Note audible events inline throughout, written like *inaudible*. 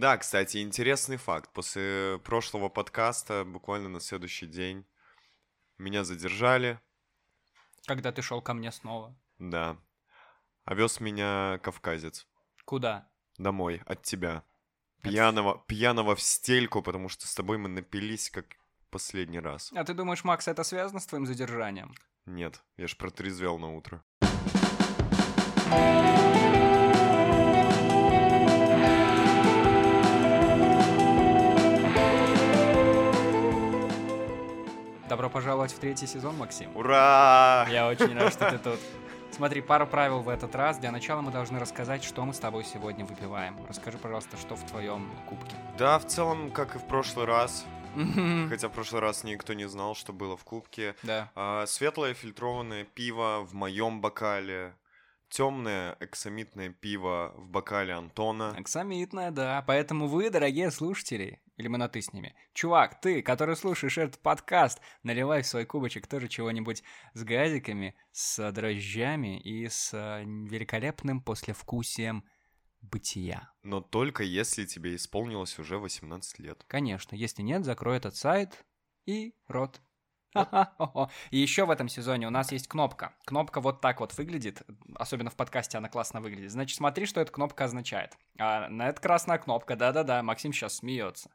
Да, кстати, интересный факт. После прошлого подкаста, буквально на следующий день, меня задержали. Когда ты шел ко мне снова. Да. А вез меня кавказец. Куда? Домой, от тебя. Пьяного, пьяного в стельку, потому что с тобой мы напились как последний раз. А ты думаешь, Макс, это связано с твоим задержанием? Нет, я ж протрезвел на утро. Добро пожаловать в третий сезон, Максим. Ура! Я очень рад, что ты тут. Смотри, пару правил в этот раз. Для начала мы должны рассказать, что мы с тобой сегодня выпиваем. Расскажи, пожалуйста, что в твоем кубке. Да, в целом, как и в прошлый раз. Хотя в прошлый раз никто не знал, что было в кубке. Да. А, светлое фильтрованное пиво в моем бокале. Темное эксамитное пиво в бокале Антона. Аксамитная, да. Поэтому вы, дорогие слушатели, или мы на ты с ними, чувак, ты, который слушаешь этот подкаст, наливай в свой кубочек тоже чего-нибудь с газиками, с дрожжами и с э, великолепным послевкусием бытия. Но только если тебе исполнилось уже 18 лет. Конечно, если нет, закрой этот сайт и рот. И еще в этом сезоне у нас есть кнопка. Кнопка вот так вот выглядит, особенно в подкасте она классно выглядит. Значит, смотри, что эта кнопка означает. А, на это красная кнопка, да-да-да, Максим сейчас смеется.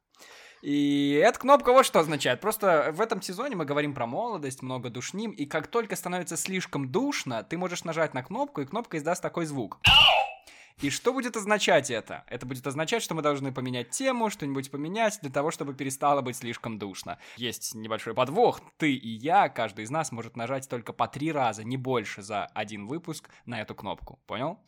И эта кнопка вот что означает. Просто в этом сезоне мы говорим про молодость, много душним, и как только становится слишком душно, ты можешь нажать на кнопку, и кнопка издаст такой звук. И что будет означать это? Это будет означать, что мы должны поменять тему, что-нибудь поменять для того, чтобы перестало быть слишком душно. Есть небольшой подвох. Ты и я, каждый из нас может нажать только по три раза, не больше за один выпуск на эту кнопку. Понял?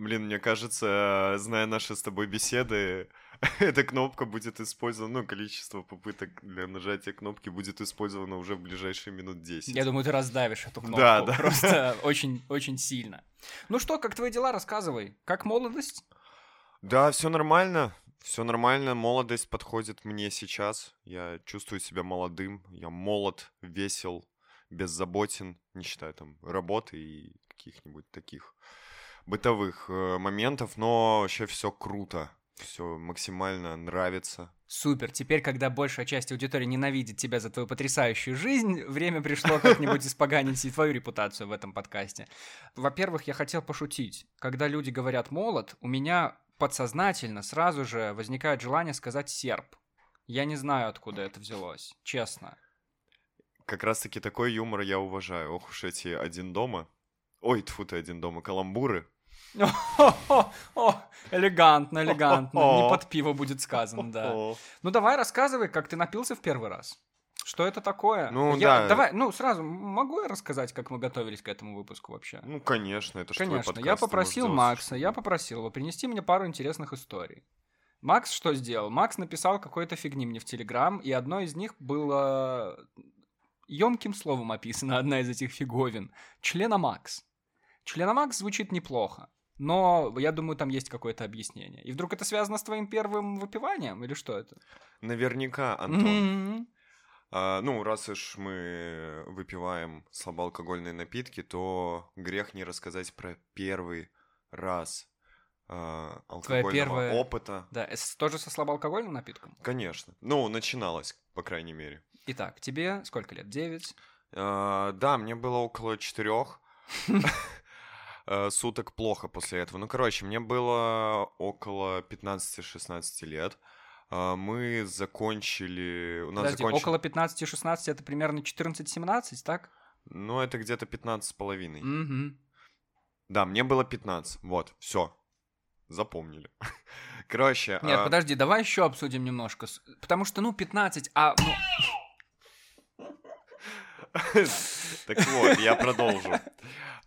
Блин, мне кажется, зная наши с тобой беседы, *laughs* эта кнопка будет использована, ну, количество попыток для нажатия кнопки будет использовано уже в ближайшие минут 10. Я думаю, ты раздавишь эту кнопку. Да, да. Просто *laughs* очень, очень сильно. Ну что, как твои дела, рассказывай. Как молодость? Да, все нормально. Все нормально, молодость подходит мне сейчас. Я чувствую себя молодым. Я молод, весел, беззаботен, не считая там работы и каких-нибудь таких бытовых э, моментов, но вообще все круто. Все максимально нравится. Супер. Теперь, когда большая часть аудитории ненавидит тебя за твою потрясающую жизнь, время пришло как-нибудь испоганить и твою репутацию в этом подкасте. Во-первых, я хотел пошутить. Когда люди говорят «молод», у меня подсознательно сразу же возникает желание сказать «серб». Я не знаю, откуда это взялось, честно. Как раз-таки такой юмор я уважаю. Ох уж эти один дома. Ой, тьфу ты, один дома. Каламбуры. Элегантно, элегантно. Не под пиво будет сказано, да. Ну давай рассказывай, как ты напился в первый раз. Что это такое? Ну, Я- да. Давай, ну сразу, могу я рассказать, как мы готовились к этому выпуску вообще? Ну, конечно, это что Конечно, я попросил Макса, я попросил его принести мне пару интересных историй. Макс что сделал? Макс написал какой-то фигни мне в Телеграм, и одно из них было емким словом описано, *laughs* одна из этих фиговин. Членомакс. Членомакс звучит неплохо, но я думаю, там есть какое-то объяснение. И вдруг это связано с твоим первым выпиванием, или что это? Наверняка, Антон. Мгм. А, ну, раз уж мы выпиваем слабоалкогольные напитки, то грех не рассказать про первый раз а, алкогольного первая- опыта. Да, тоже со слабоалкогольным напитком? Конечно. Ну, начиналось, по крайней мере. Итак, тебе сколько лет? Девять? А, да, мне было около четырех *laughs* суток плохо после этого. Ну, короче, мне было около 15-16 лет. А, Мы закончили... У нас Подожди, закончил- около 15-16 это примерно 14-17, так? Ну, это где-то 15 с половиной. Угу. Да, мне было 15. Вот, все. Запомнили. *laughs* Короче, Нет, а, подожди, давай еще обсудим немножко. Потому что, ну, 15, а... ну, *laughs* так вот, я продолжу. *laughs*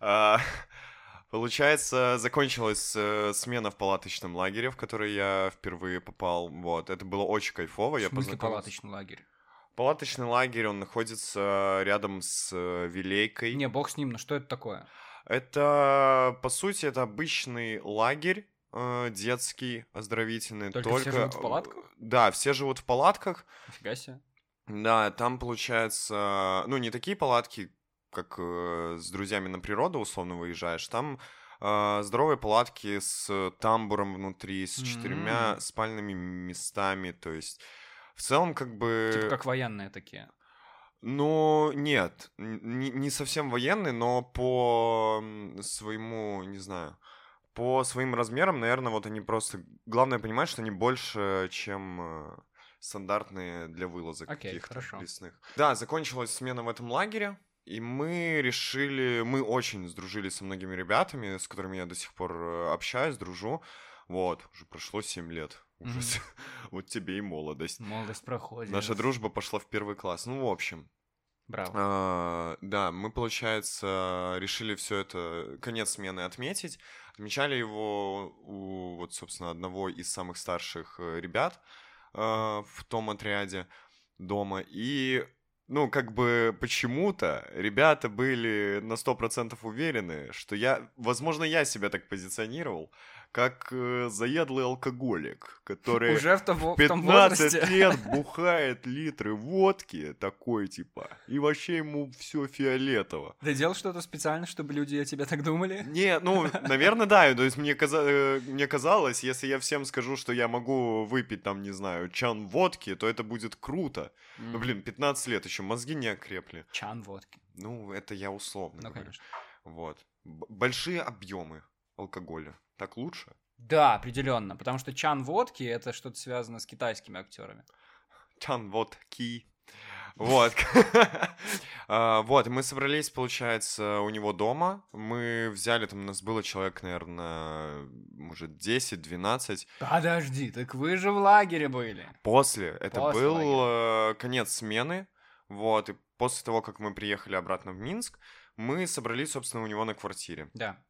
Получается, закончилась э, смена в палаточном лагере, в который я впервые попал. Вот, это было очень кайфово. Я в смысле познакомился- палаточный лагерь? Палаточный лагерь, он находится рядом с э, Вилейкой. Не, бог с ним, но что это такое? Это, по сути, это обычный лагерь э, детский, оздоровительный. Только все живут в палатках? Да, все живут в палатках. Нифига себе. Да, там получается, ну, не такие палатки, как э, с друзьями на природу условно выезжаешь, там а, здоровые палатки с тамбуром внутри, с четырьмя М. спальными местами, то есть в целом как бы... Типа как военные такие. Ну, нет, не, не совсем военный, но по своему, не знаю, по своим размерам, наверное, вот они просто... Главное понимать, что они больше, чем э, стандартные для вылазок Окей, каких-то хорошо. лесных. Да, закончилась смена в этом лагере, и мы решили... Мы очень сдружились со многими ребятами, с которыми я до сих пор э, общаюсь, дружу. Вот, уже прошло 7 лет. Ужас. *laughs* Вот тебе и молодость. Молодость проходит. Наша дружба пошла в первый класс. Ну, в общем, Браво. а, да, мы, получается, решили все это, конец смены отметить. Отмечали его у, вот, собственно, одного из самых старших э, ребят а, в том отряде дома. И, ну, как бы почему-то ребята были на 100% уверены, что я, возможно, я себя так позиционировал, как э, заедлый алкоголик, который... Уже в том, в том 15 возрасте. лет бухает литры водки такой типа, и вообще ему все фиолетово. Ты делал что-то специально, чтобы люди о тебе так думали? Не, ну, наверное, да. То есть мне, каза- э, мне казалось, если я всем скажу, что я могу выпить там, не знаю, чан водки, то это будет круто. Ну, М. блин, 15 лет, еще мозги не окрепли. Чан водки. Ну, это я условно Ну, говорю. конечно. Вот. Большие объемы алкоголя. Так лучше? Да, определенно. Потому что чан водки это что-то связано с китайскими актерами. Чан водки. Вот. *laughs* А, Вот, мы собрались, получается, у него дома. Мы взяли, там у нас было человек, наверное, может, 10-12. Подожди, так вы же в лагере были. После, это После был лагеря. э, конец смены. Вот, и после того, как мы приехали обратно в Минск, мы собрались, собственно, у него на квартире. Да.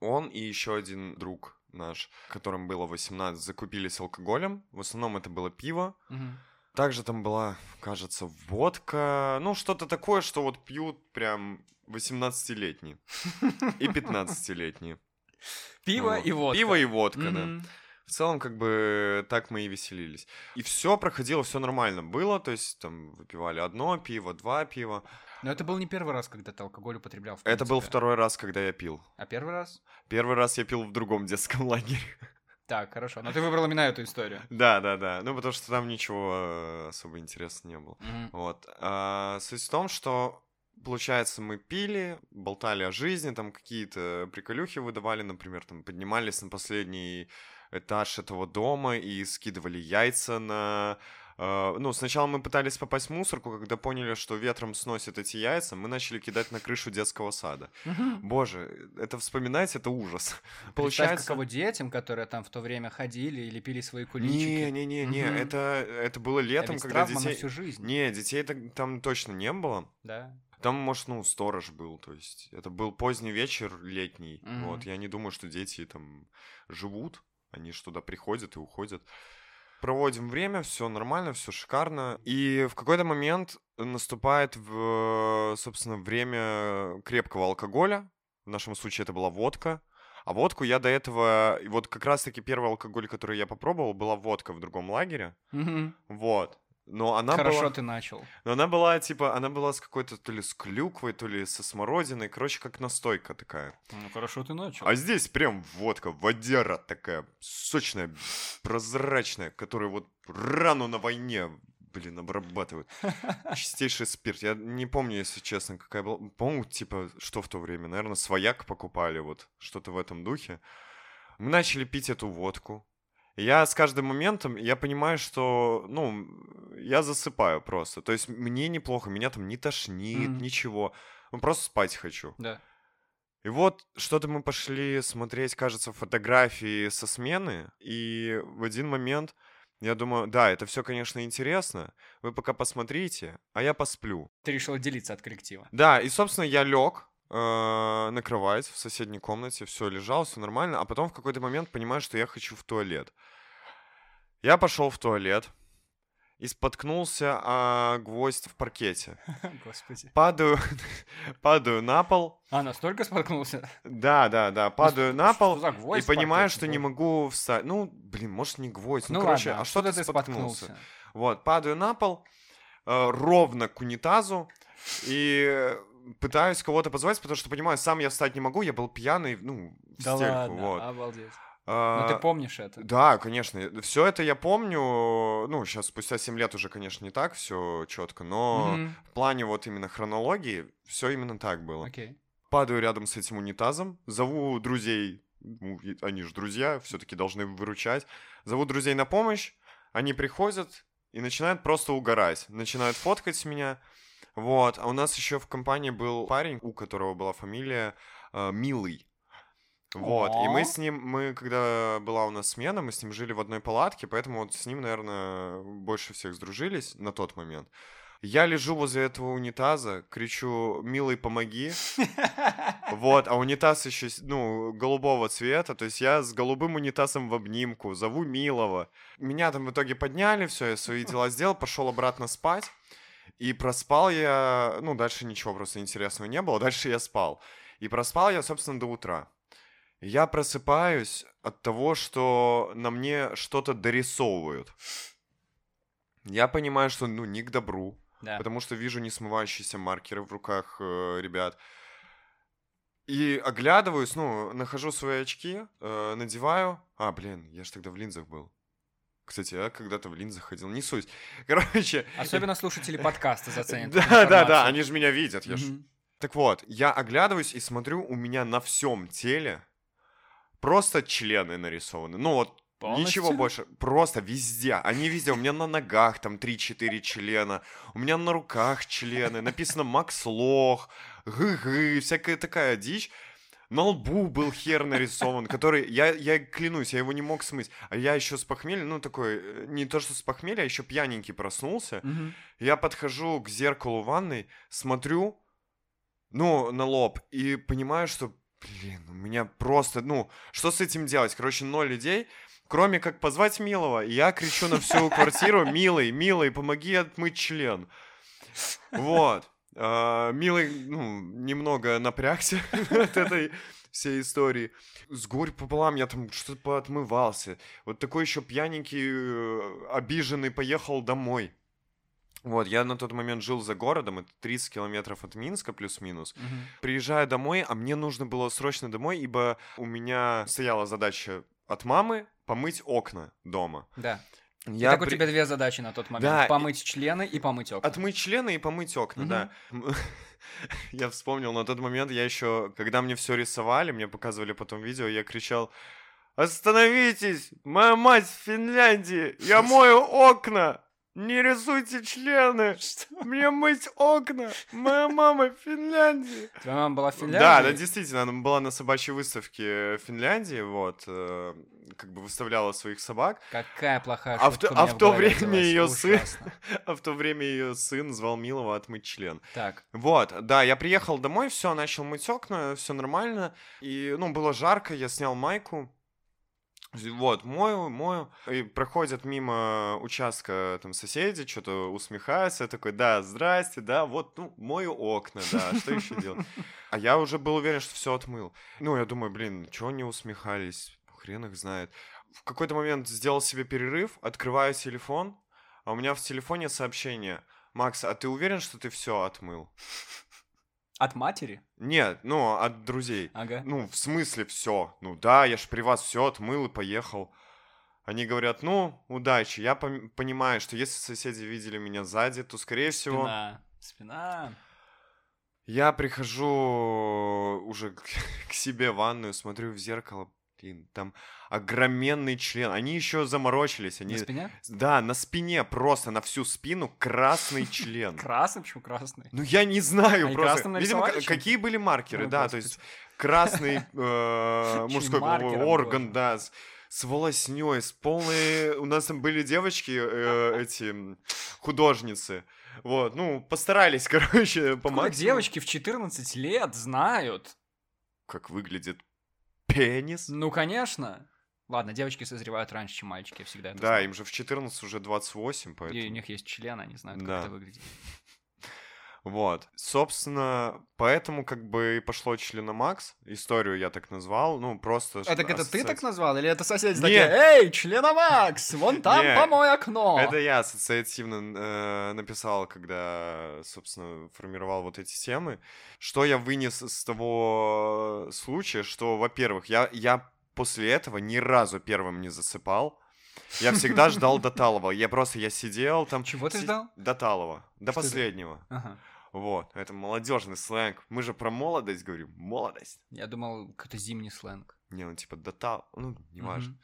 Он и еще один друг наш, которым было 18, закупились алкоголем. В основном это было пиво. Мгм. Также там была, кажется, водка. Ну, что-то такое, что вот пьют прям 18-летние и 15-летние. Пиво и водка. Пиво и водка, да. В целом, как бы, так мы и веселились. И все проходило, все нормально было. То есть, там, выпивали одно пиво, два пива. Но это был не первый раз, когда ты алкоголь употреблял. в Это был второй раз, когда я пил. А первый раз? Первый раз я пил в другом детском *laughs* лагере. Так, хорошо. Но ты выбрал именно эту историю. *laughs* Да, да, да. Ну, потому что там ничего э, особо интересного не было. Вот. А, суть в том, что, получается, мы пили, болтали о жизни, там какие-то приколюхи выдавали, например, там поднимались на последний этаж этого дома и скидывали яйца на... э, ну, сначала мы пытались попасть в мусорку, когда поняли, что ветром сносит эти яйца, мы начали кидать на крышу детского сада. Боже, это вспоминать, это ужас. Представь, Получается... каково детям, которые там в то время ходили и лепили свои куличики. Не-не-не, Мгм. это, это было А летом, ведь когда детей... всю жизнь. Не, детей там точно не было. Да. Там, может, ну, сторож был, то есть это был поздний вечер летний, Мгм. вот, я не думаю, что дети там живут, они ж туда приходят и уходят. Проводим время, все нормально, все шикарно, и в какой-то момент наступает, в, собственно, время крепкого алкоголя, в нашем случае это была водка, а водку я до этого, вот как раз-таки первый алкоголь, который я попробовал, была водка в другом лагере, Мгм. вот. Но она Хорошо была... ты начал. Но она была, типа, она была с какой-то то ли с клюквой, то ли со смородиной. Короче, как настойка такая. Ну, хорошо ты начал. А здесь прям водка, водяра такая, сочная, прозрачная, которая вот рану на войне, блин, обрабатывает. *laughs* Чистейший спирт. Я не помню, если честно, какая была. По-моему, типа, что в то время? Наверное, свояк покупали, вот, что-то в этом духе. Мы начали пить эту водку. Я с каждым моментом, я понимаю, что, ну, я засыпаю просто. То есть мне неплохо, меня там не тошнит, Мгм. ничего. Ну, просто спать хочу. Да. И вот что-то мы пошли смотреть, кажется, фотографии со смены, и в один момент я думаю, да, это все, конечно, интересно, вы пока посмотрите, а я посплю. Ты решил отделиться от коллектива. Да, и, собственно, я лег на кровать в соседней комнате, все лежал, все нормально, а потом в какой-то момент понимаю, что я хочу в туалет. Я пошел в туалет и споткнулся о гвоздь в паркете. *laughs* Господи. Падаю, *laughs* падаю на пол, А, настолько споткнулся? да, да, да, падаю на Что пол и понимаю, что не могу встать. Ну, блин, может не гвоздь, ну, Ну короче, ладно, а что ты споткнулся? споткнулся? Вот, падаю на пол, э, ровно к унитазу, и пытаюсь кого-то позвать, потому что понимаю, сам я встать не могу, я был пьяный, ну, в Да стельку, ладно, вот. обалдеть. А, Ну ты помнишь это? Да, конечно. Все это я помню. Ну, сейчас спустя 7 лет уже, конечно, не так все четко, но Мгм, в плане вот именно хронологии все именно так было. Окей. Падаю рядом с этим унитазом, зову друзей, ну, они же друзья, все-таки должны выручать. Зову друзей на помощь, они приходят и начинают просто угорать, начинают фоткать меня. Вот, а у нас еще в компании был парень, у которого была фамилия э, Милый. Вот, и мы с ним, мы, когда была у нас смена, мы с ним жили в одной палатке, поэтому вот с ним, наверное, больше всех сдружились на тот момент. Я лежу возле этого унитаза, кричу «Милый, помоги!» Вот, а унитаз еще, ну, голубого цвета, то есть я с голубым унитазом в обнимку, зову Милого. Меня там в итоге подняли, все, я свои дела сделал, пошел обратно спать. И проспал я, ну, дальше ничего просто интересного не было, дальше я спал. И проспал я, собственно, до утра. Я просыпаюсь от того, что на мне что-то дорисовывают. Я понимаю, что, ну, не к добру, Да. потому что вижу несмывающиеся маркеры в руках э, ребят. И оглядываюсь, ну, нахожу свои очки, э, надеваю. А, блин, я же тогда в линзах был. Кстати, я когда-то в линзах ходил, не суть. *laughs* Короче, Особенно слушатели *laughs* подкаста заценят. да, да, да, они же меня видят. Я ж- Мгм. Так вот, я оглядываюсь и смотрю, у меня на всем теле просто члены нарисованы. Ну вот, ничего Полностью? больше. Просто везде. Они везде. У меня на ногах там 3-4 члена. У меня на руках члены. Написано Макс Лох, ГГ, всякая такая дичь. На лбу был хер нарисован, который, я, я клянусь, я его не мог смыть. А я еще с похмелья, ну такой, э, не то что с похмелья, а еще пьяненький проснулся. Мгм. Я подхожу к зеркалу ванной, смотрю, ну, на лоб, и понимаю, что, блин, у меня просто, ну, что с этим делать? Короче, ноль идей, кроме как позвать Милого. И я кричу на всю *laughs* квартиру, милый, милый, помоги отмыть член. Вот. А, Милый, ну, немного напрягся *laughs* от этой всей истории. С горь пополам я там что-то поотмывался. Вот такой еще пьяненький, э, обиженный поехал домой. Вот, я на тот момент жил за городом, это 30 километров от Минска, плюс-минус. Мгм. Приезжаю домой, а мне нужно было срочно домой, ибо у меня стояла задача от мамы помыть окна дома. Да. Я Так у при- тебя две задачи на тот момент. Да, и- Помыть члены и помыть окна. Отмыть члены и помыть окна, да. *laughs* Я вспомнил, на тот момент я еще, когда мне все рисовали, мне показывали потом видео, я кричал, остановитесь, моя мать в Финляндии, я *laughs* мою окна, не рисуйте члены, мне мыть окна, моя мама в Финляндии. Твоя мама была в Финляндии? Да, да, действительно, она была на собачьей выставке в Финляндии, вот, э, как бы выставляла своих собак, Какая плохая А в шутка то- у *laughs* а в то время её сын- а в то время ее сын звал Милого отмыть член. Так, Вот, да, я приехал домой, все, начал мыть окна, все нормально. И, ну, было жарко, я снял майку. Вот, мою, мою. И проходят мимо участка там соседи, что-то усмехаются. Я такой, да, здрасте, да, вот, ну, мою окна, да, что еще делать? А я уже был уверен, что все отмыл. Ну, я думаю, блин, чего они усмехались? Хрен их знает. В какой-то момент сделал себе перерыв, открываю телефон, а у меня в телефоне сообщение. Макс, а ты уверен, что ты все отмыл? От матери? Нет, ну, от друзей. Ага. Ну, в смысле все? Ну да, я ж при вас все отмыл и поехал. Они говорят, ну, удачи. Я понимаю, что если соседи видели меня сзади, то, скорее всего, Спина. Спина. я прихожу уже к, *laughs* к себе в ванную, смотрю в зеркало, там огроменный член. Они еще заморочились. Они... На спине? Да, на спине, просто на всю спину красный член. *laughs* Красный? Почему красный? Ну, я не знаю просто. Видимо, какие были маркеры, да, то есть красный *laughs* э, мужской орган, да, с, волосней, с полной... У нас там были девочки, э, *laughs* эти художницы. Вот, ну, постарались, короче, по Откуда максимуму. девочки в 14 лет знают? Как выглядит пенис. Ну, конечно. Ладно, девочки созревают раньше, чем мальчики, я всегда это Да, знал. им же в 14 уже 28, И у поэтому... них есть член, они знают, как Да. это выглядит. Вот. Собственно, поэтому как бы и пошло членомакс. Историю я так назвал. Ну, просто... Это, это ты так назвал? Или это соседи такие, эй, членомакс, вон там Не, помой окно. Это я ассоциативно э, написал, когда, собственно, формировал вот эти темы. Что я вынес из того случая, что, во-первых, я, я после этого ни разу первым не засыпал. Я всегда ждал *laughs* до Талова. Я просто, я сидел там... Чего ты ждал? До Талова. До Что последнего. Ага. Вот. Это молодежный сленг. Мы же про молодость говорим. Молодость. Я думал, какой-то зимний сленг. Не, ну типа Талова. Ну, неважно. Мгм.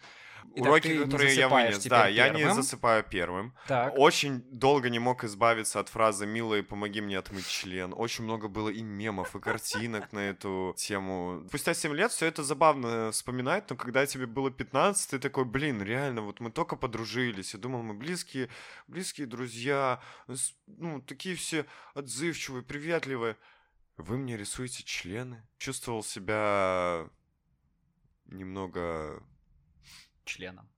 Итак, Уроки, которые я вынес. Да, я не первым. засыпаю первым. Так. Очень долго не мог избавиться от фразы «Милый, помоги мне отмыть член». Очень много было и мемов, и картинок на эту тему. Спустя 7 лет все это забавно вспоминать, но когда тебе было 15, ты такой, блин, реально, вот мы только подружились. Я думал, мы близкие, близкие друзья, ну, такие все отзывчивые, приветливые. Вы мне рисуете члены? Чувствовал себя немного... членом.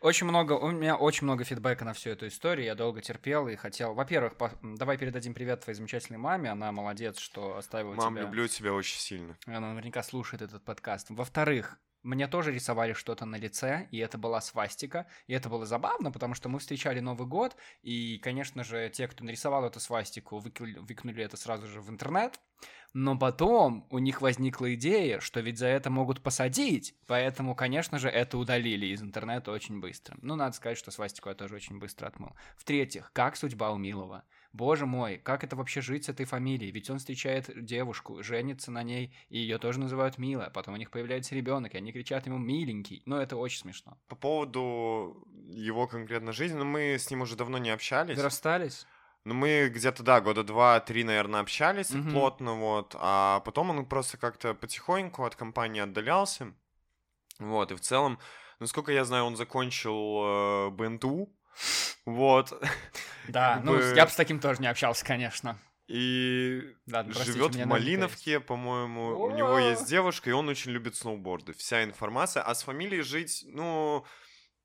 Очень много, у меня очень много фидбэка на всю эту историю, я долго терпел и хотел... Во-первых, по- давай передадим привет твоей замечательной маме, она молодец, что оставила Мам, тебя... люблю тебя очень сильно. Она наверняка слушает этот подкаст. Во-вторых, мне тоже рисовали что-то на лице, и это была свастика, и это было забавно, потому что мы встречали Новый год, и, конечно же, те, кто нарисовал эту свастику, выкинули, выкинули это сразу же в интернет, но потом у них возникла идея, что ведь за это могут посадить, поэтому, конечно же, это удалили из интернета очень быстро. Ну, надо сказать, что свастику я тоже очень быстро отмыл. В-третьих, как судьба у Милова? Боже мой, как это вообще жить с этой фамилией? Ведь он встречает девушку, женится на ней, и ее тоже называют Мила. Потом у них появляется ребенок, и они кричат ему «миленький». Ну, это очень смешно. По поводу его конкретно жизни, ну, мы с ним уже давно не общались. Вы расстались? Ну, мы где-то, да, года два-три, наверное, общались Мгм. плотно, вот. А потом он просто как-то потихоньку от компании отдалялся. Вот, и в целом, насколько я знаю, он закончил э, БНТУ. Вот. *laughs* Да, ну, я бы с таким тоже не общался, конечно. И простите, живет в Малиновке, по-моему, у него есть девушка, и он очень любит сноуборды. Вся информация. А с фамилией жить, ну,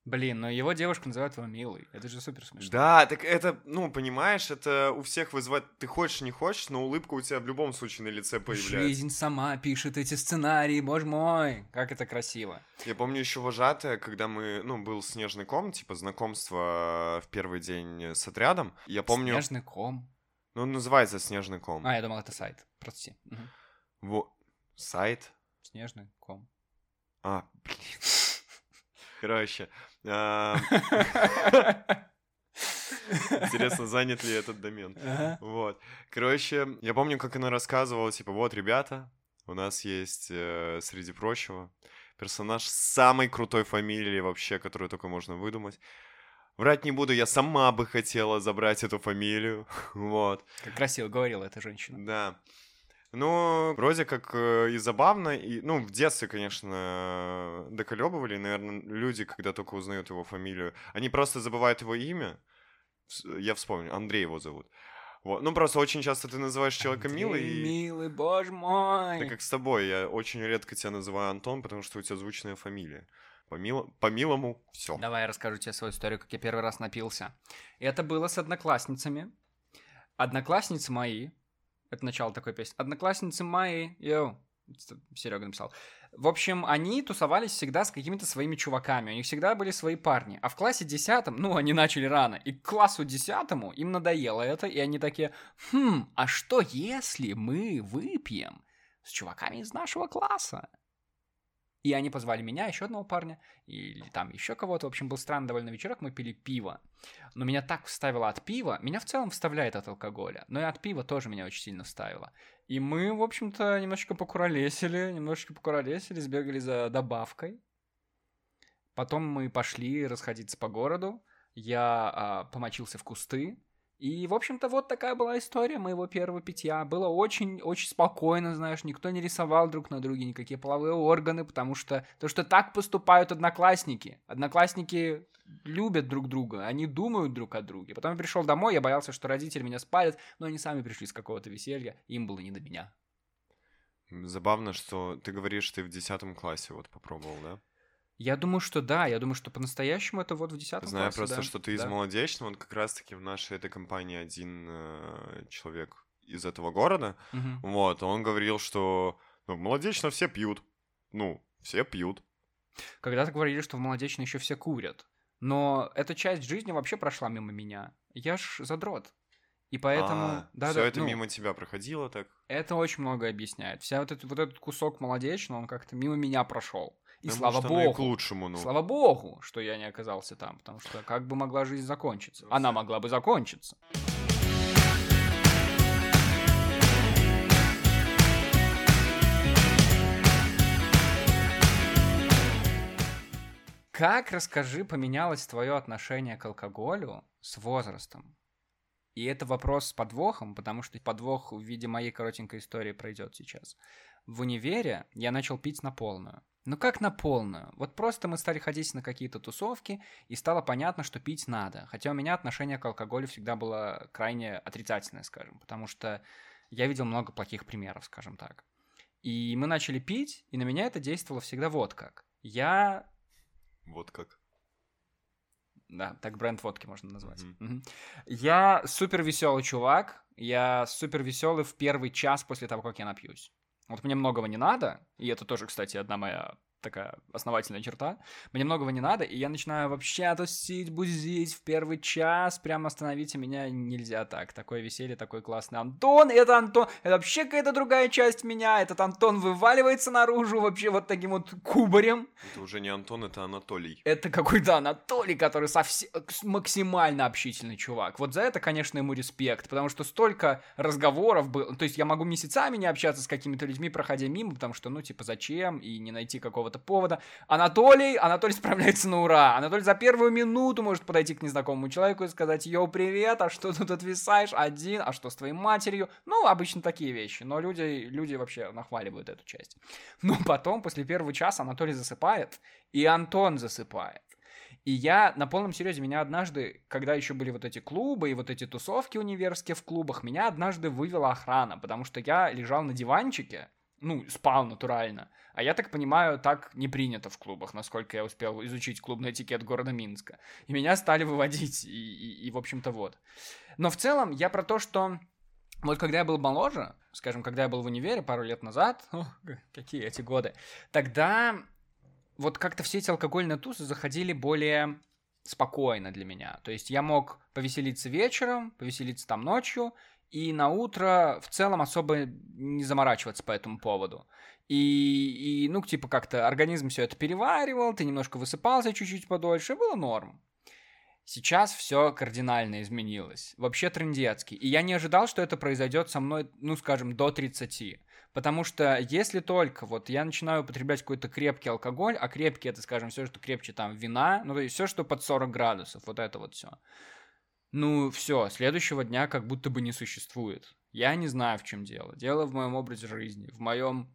Блин, но его девушка называют его Милой. Это же супер смешно. Да, так это, ну, понимаешь, это у всех вызывает, ты хочешь, не хочешь, но улыбка у тебя в любом случае на лице появляется. Жизнь сама пишет эти сценарии, боже мой, как это красиво. Я помню еще вожатая, когда мы, ну, был снежный ком, типа знакомство в первый день с отрядом. Я помню, Снежный ком. ну, он называется снежный ком. А, я думал, это сайт. Прости. Мгм. Во... Сайт? Снежный ком. А, блин. *laughs* Короче, *laughs* интересно, занят ли этот домен. Ага. Вот. Короче, я помню, как она рассказывала, типа, вот, ребята, у нас есть, э, среди прочего, персонаж с самой крутой фамилией вообще, которую только можно выдумать. Врать не буду, я сама бы хотела забрать эту фамилию. *laughs* Вот, Как красиво говорила эта женщина. да. Ну, вроде как э, и забавно, и, ну, в детстве, конечно, доколебывали, наверное, люди, когда только узнают его фамилию, они просто забывают его имя. С- Я вспомню, Андрей его зовут. Вот. Ну, просто очень часто ты называешь человека милый, Андрей, и... Милый, боже мой. Так как с тобой, я очень редко тебя называю Антон, потому что у тебя звучная фамилия. По, мило- по все. Давай я расскажу тебе свою историю, как я первый раз напился. Это было с одноклассницами. Одноклассницы мои, это начало такой песни, одноклассницы мои, йоу, Серега написал. В общем, они тусовались всегда с какими-то своими чуваками, у них всегда были свои парни. А в классе десятом, ну, они начали рано, и к классу десятому им надоело это, и они такие, хм, а что если мы выпьем с чуваками из нашего класса? И они позвали меня, еще одного парня, или там еще кого-то. В общем, был странный довольно вечерок, мы пили пиво. Но меня так вставило от пива, меня в целом вставляет от алкоголя, но и от пива тоже меня очень сильно вставило. И мы, в общем-то, немножечко покуролесили, немножечко покуролесили, сбегали за добавкой. Потом мы пошли расходиться по городу, я а, помочился в кусты, и, в общем-то, вот такая была история моего первого питья. Было очень-очень спокойно, знаешь, никто не рисовал друг на друге никакие половые органы, потому что, то, что так поступают одноклассники. Одноклассники любят друг друга, они думают друг о друге. Потом я пришел домой, я боялся, что родители меня спалят, но они сами пришли с какого-то веселья, им было не до меня. Забавно, что ты говоришь, ты в 10 классе вот попробовал, да? Я думаю, что да, я думаю, что по-настоящему это вот в 10 Знаю классе, просто, да. что ты из Да. молодечного, он как раз-таки в нашей этой компании один э, человек из этого города, Мгм. вот, он говорил, что ну, в молодечно все пьют, ну, все пьют. Когда-то говорили, что в Молодечной еще все курят. Но эта часть жизни вообще прошла мимо меня. Я ж задрот. И поэтому... да, все да, это ну, мимо тебя проходило так. Это очень многое объясняет. Вся вот, этот вот этот кусок молодечного, он как-то мимо меня прошел. И Да, слава и к богу. лучшему, ну. Слава богу, что я не оказался там, потому что как бы могла жизнь закончиться? Она могла бы закончиться. Как, расскажи, поменялось твое отношение к алкоголю с возрастом? И это вопрос с подвохом, потому что подвох в виде моей коротенькой истории пройдет сейчас. В универе я начал пить на полную. Ну как на полную? Вот просто мы стали ходить на какие-то тусовки, и стало понятно, что пить надо. Хотя у меня отношение к алкоголю всегда было крайне отрицательное, скажем, потому что я видел много плохих примеров, скажем так. И мы начали пить, и на меня это действовало всегда вот как. Я Вот как. да, так бренд водки можно назвать. Мгм. Я супер веселый чувак. Я супер веселый в первый час после того, как я напьюсь. Вот мне многого не надо, и это тоже, кстати, одна моя такая основательная черта. Мне многого не надо, и я начинаю вообще тусить, бузить в первый час. Прям остановите меня нельзя так. Такое веселье, такой классный Антон. Это Антон. Это вообще какая-то другая часть меня. Этот Антон вываливается наружу вообще вот таким вот кубарем. Это уже не Антон, это Анатолий. Это какой-то Анатолий, который совсем максимально общительный чувак. Вот за это, конечно, ему респект, потому что столько разговоров было. То есть я могу месяцами не общаться с какими-то людьми, проходя мимо, потому что, ну, типа, зачем? И не найти какого-то повода. Анатолий, Анатолий справляется на ура. Анатолий за первую минуту может подойти к незнакомому человеку и сказать, йоу, привет, а что тут отвисаешь один, а что с твоей матерью? Ну, обычно такие вещи, но люди, люди вообще нахваливают эту часть. Но потом, после первого часа, Анатолий засыпает, и Антон засыпает. И я на полном серьезе, меня однажды, когда еще были вот эти клубы и вот эти тусовки универские в клубах, меня однажды вывела охрана, потому что я лежал на диванчике, ну, спал натурально. А я так понимаю, так не принято в клубах, насколько я успел изучить клубный этикет города Минска. И меня стали выводить, и, и, и в общем-то, вот. Но в целом я про то, что вот когда я был моложе, скажем, когда я был в универе пару лет назад, *laughs* о, какие эти годы, тогда вот как-то все эти алкогольные тусы заходили более спокойно для меня. То есть я мог повеселиться вечером, повеселиться там ночью, и на утро в целом особо не заморачиваться по этому поводу. И, и ну, типа, как-то организм все это переваривал, ты немножко высыпался чуть-чуть подольше, было норм. Сейчас все кардинально изменилось. Вообще трендецкий. И я не ожидал, что это произойдет со мной, ну, скажем, до 30. Потому что если только вот я начинаю употреблять какой-то крепкий алкоголь, а крепкий это, скажем, все, что крепче там вина, ну, то есть все, что под 40 градусов, вот это вот все. Ну, все, следующего дня как будто бы не существует. Я не знаю, в чем дело. Дело в моем образе жизни, в моем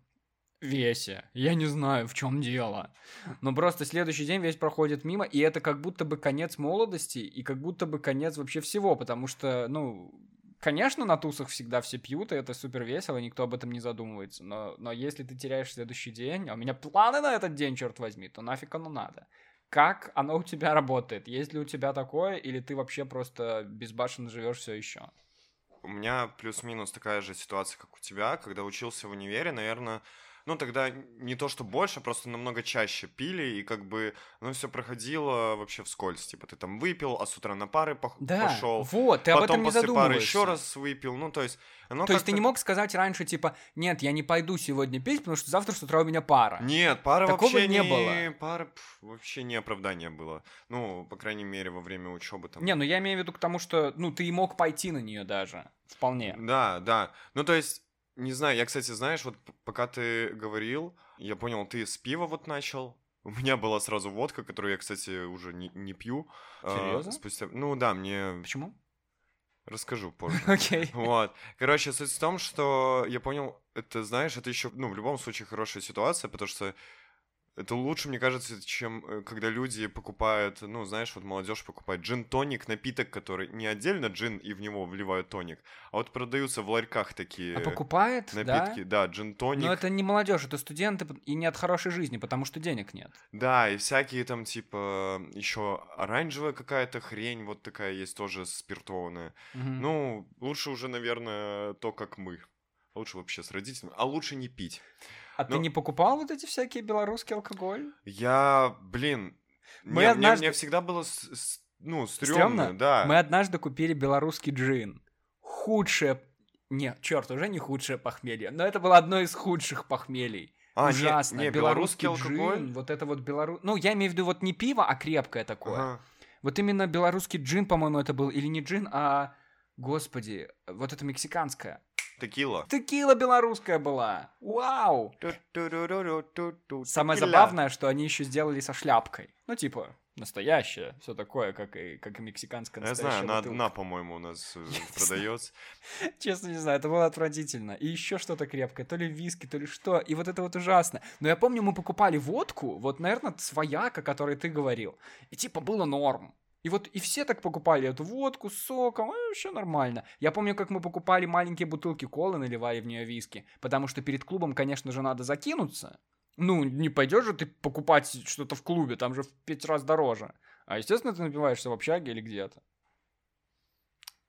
весе. Я не знаю, в чем дело. Но просто следующий день весь проходит мимо, и это как будто бы конец молодости, и как будто бы конец вообще всего, потому что, ну, конечно, на тусах всегда все пьют, и это супер весело, никто об этом не задумывается. Но, но если ты теряешь следующий день, а у меня планы на этот день, черт возьми, то нафиг оно надо. Как оно у тебя работает? Есть ли у тебя такое, или ты вообще просто безбашенно живешь все еще? У меня плюс-минус такая же ситуация, как у тебя. Когда учился в универе, наверное, ну, тогда не то, что больше, просто намного чаще пили, и как бы, ну, все проходило вообще вскользь. Типа, ты там выпил, а с утра на пары пох- Да, пошел. вот, ты об Потом этом не после пары еще раз выпил. Ну, то есть, оно То есть ты не мог сказать раньше, типа, нет, я не пойду сегодня пить, потому что завтра с утра у меня пара. Нет, пара Такого вообще не не было. Пара пф, вообще не оправдание было. Ну, по крайней мере, во время учебы там. Не, ну я имею в виду к тому, что, ну, ты и мог пойти на нее даже, вполне. Да, да. Ну, то есть, не знаю, я, кстати, знаешь, вот пока ты говорил, я понял, ты с пива вот начал. *laughs* У меня была сразу водка, которую я, кстати, уже не, не пью. А, Серьезно? спустя... Ну да, мне Почему? расскажу *laughs* позже. Окей. Вот. Короче, суть в том, что я понял, это, знаешь, это еще, ну, в любом случае хорошая ситуация, потому что Это лучше, мне кажется, чем э, когда люди покупают, ну, знаешь, вот молодежь покупает джин-тоник, напиток, который не отдельно джин и в него вливают тоник, а вот продаются в ларьках такие А покупает, напитки. да? Да, джин-тоник. Но это не молодежь, это студенты и не от хорошей жизни, потому что денег нет. Да, и всякие там, типа, еще оранжевая какая-то хрень, вот такая есть тоже спиртованная. Мгм. Ну, лучше уже, наверное, то, как мы. Лучше вообще с родителями, а лучше не пить. А ты ну- не покупал вот эти всякие белорусский алкоголь? Я, блин, Мы не, мне- однажды- мне, всегда было, с- с- ну, Стрёмно? стрёмно, да. Мы однажды купили белорусский джин. Худшее... Не, черт, уже не худшее похмелье, но это было одно из худших похмелий. А, не- Ужасно. не, белорусский белорусский алкоголь. джин, вот это вот белорус... Ну, я имею в виду вот не пиво, а крепкое такое. Ага. Вот именно белорусский джин, по-моему, это был, или не джин, а... Господи, вот это мексиканское. Текила. Текила белорусская была. Вау! Самое забавное, что они еще сделали со шляпкой. Ну, типа, настоящее, все такое, как и, как и мексиканская Я настоящая знаю, она бутылка. одна, по-моему, у нас продается. Честно не знаю, это было отвратительно. И еще что-то крепкое, то ли виски, то ли что. И вот это вот ужасно. Но я помню, мы покупали водку, вот, наверное, свояк, о которой ты говорил. И типа было норм. И вот и все так покупали эту водку с соком, и все нормально. Я помню, как мы покупали маленькие бутылки колы, наливая в нее виски. Потому что перед клубом, конечно же, надо закинуться. Ну, не пойдешь же ты покупать что-то в клубе, там же в пять раз дороже. А, естественно, ты напиваешься в общаге или где-то.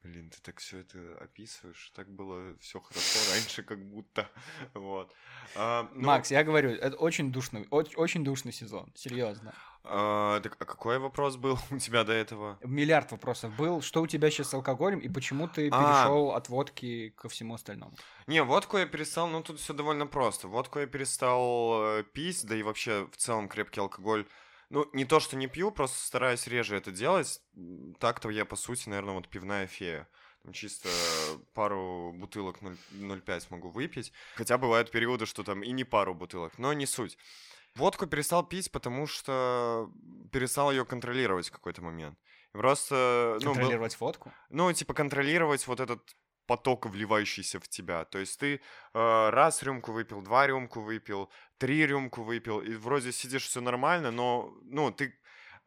Блин, ты так все это описываешь. Так было все хорошо *laughs* раньше, как будто. Вот. А, ну, Макс, я говорю, это очень душный, оч- очень душный сезон, серьезно. А, так, а какой вопрос был *laughs* у тебя до этого? Миллиард вопросов был. Что у тебя сейчас с алкоголем и почему ты А. перешел от водки ко всему остальному? Не, водку я перестал, ну тут все довольно просто. Водку я перестал э, пить, да и вообще в целом крепкий алкоголь. Ну, не то, что не пью, просто стараюсь реже это делать. Так-то я, по сути, наверное, вот пивная фея. Там чисто пару бутылок 0 0,5 могу выпить. Хотя бывают периоды, что там и не пару бутылок, но не суть. Водку перестал пить, потому что перестал ее контролировать в какой-то момент. И Просто, ну, был- Контролировать водку? ну, типа контролировать вот этот поток, вливающийся в тебя. То есть ты э, раз рюмку выпил, два рюмку выпил, три рюмку выпил, и вроде сидишь все нормально, но, ну, ты,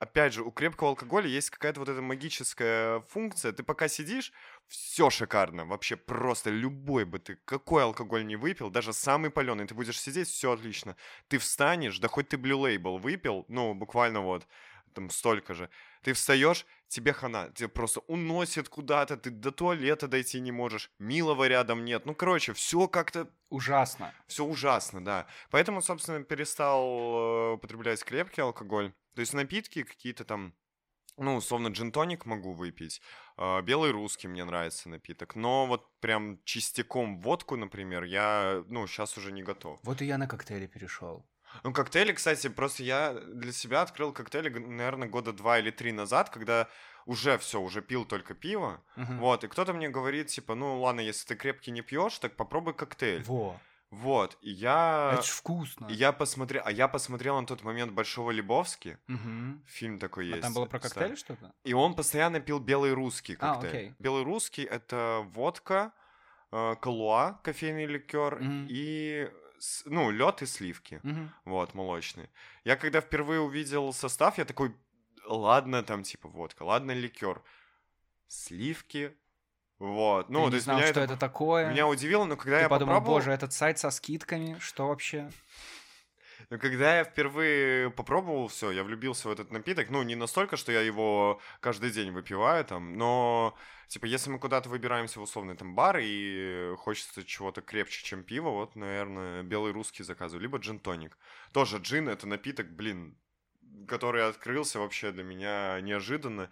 опять же, у крепкого алкоголя есть какая-то вот эта магическая функция. Ты пока сидишь, все шикарно, вообще просто любой бы ты, какой алкоголь не выпил, даже самый паленый, ты будешь сидеть, все отлично. Ты встанешь, да хоть ты Blue Label выпил, ну, буквально вот, там столько же, ты встаешь, тебе хана, тебя просто уносит куда-то, ты до туалета дойти не можешь, милого рядом нет. Ну, короче, все как-то, Ужасно. все ужасно, да. Поэтому, собственно, перестал э, употреблять крепкий алкоголь. То есть напитки какие-то там, ну, условно, джин-тоник могу выпить. э, белый русский мне нравится напиток. Но вот прям чистяком водку, например, я, ну, сейчас уже не готов. Вот и я на коктейли перешел. Ну, коктейли, кстати, просто я для себя открыл коктейли, наверное, года два или три назад, когда уже все, уже пил только пиво. Вот, и кто-то мне говорит, типа, ну ладно, если ты крепкий не пьешь, так попробуй коктейль. Во. Вот, и я... Это ж вкусно. и я посмотрел, а я посмотрел на тот момент Большого Лебовски, Мгм. фильм такой А есть. там было про коктейли что-то? И он постоянно пил белый русский А, коктейль. окей. Белый русский это водка, э, калуа, кофейный ликер Мгм. и с- ну лед и сливки. Мгм. Вот, молочный. Я когда впервые увидел состав, я такой, ладно, там типа водка, ладно, ликер. Сливки. Вот. Ну, Ты то не есть знал, меня что это, это такое? меня удивило, но когда Ты я подумал, попробовал... боже, этот сайт со скидками, что вообще? Но когда я впервые попробовал все, я влюбился в этот напиток. Ну, не настолько, что я его каждый день выпиваю там, но, типа, если мы куда-то выбираемся в условный там бар и хочется чего-то крепче, чем пиво, вот, наверное, белый русский заказываю, либо джин-тоник. Тоже джин — это напиток, блин, который открылся вообще для меня неожиданно.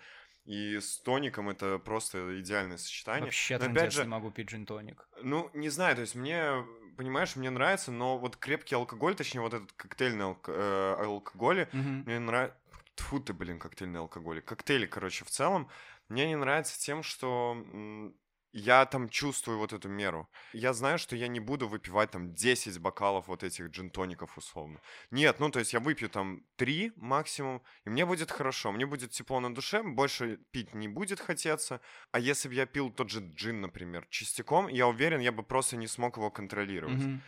И с тоником это просто идеальное сочетание. Вообще, Но опять же, не могу пить джин-тоник. ну, не знаю, то есть мне, понимаешь, мне нравится, но вот крепкий алкоголь, точнее, вот этот коктейльный алк- э, алкоголь, Мгм. мне нравится... Тьфу ты, блин, коктейльный алкоголь. Коктейли, короче, в целом, мне не нравится тем, что я там чувствую вот эту меру. Я знаю, что я не буду выпивать там 10 бокалов вот этих джин-тоников условно. Нет, ну, то есть я выпью там 3 максимум, и мне будет хорошо, мне будет тепло на душе, больше пить не будет хотеться. А если бы я пил тот же джин, например, чистяком, я уверен, я бы просто не смог его контролировать. Мгм.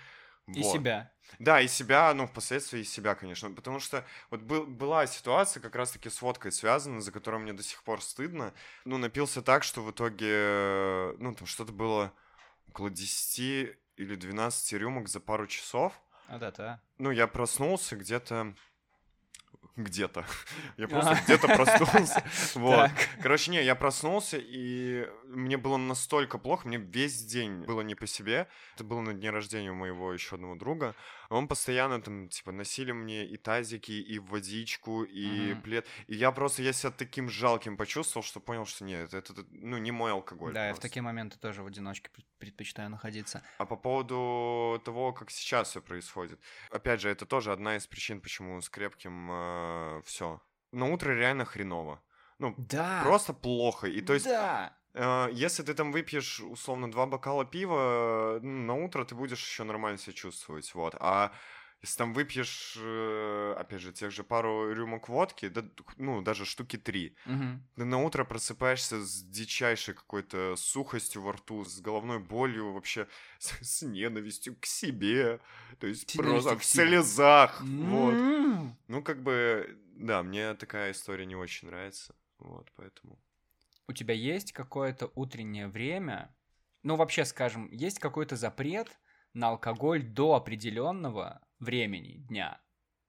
И Вот. себя. Да, и себя, ну, впоследствии и себя, конечно. Потому что вот был, была ситуация, как раз-таки с водкой связана, за которую мне до сих пор стыдно. Ну, напился так, что в итоге, ну, там что-то было около 10 или 12 рюмок за пару часов. Вот это. Ну, я проснулся где-то... Где-то. *laughs* Я просто Ага. где-то проснулся. *laughs* Вот. Короче, не, я проснулся, и мне было настолько плохо, мне весь день было не по себе. Это было на дне рождения у моего еще одного друга. Он постоянно там, типа, носили мне и тазики, и водичку, и Мгм. плед. И я просто, я себя таким жалким почувствовал, что понял, что нет, это, это, ну, не мой алкоголь. Да, я в просто. такие моменты тоже в одиночке пред- предпочитаю находиться. А по поводу того, как сейчас все происходит. Опять же, это тоже одна из причин, почему с крепким все. На утро реально хреново. Ну, Да. просто плохо. И то есть, Да. Э, если ты там выпьешь, условно, два бокала пива, на утро ты будешь еще нормально себя чувствовать. Вот. А если там выпьешь, э, опять же, тех же пару рюмок водки, да, ну, даже штуки три, Мгм. ты на утро просыпаешься с дичайшей какой-то сухостью во рту, с головной болью, вообще *laughs* с, с ненавистью к себе, то есть С ненавистью просто в слезах, вот. Ну, как бы, да, мне такая история не очень нравится, вот, поэтому... У тебя есть какое-то утреннее время? Ну, вообще, скажем, есть какой-то запрет на алкоголь до определенного времени дня?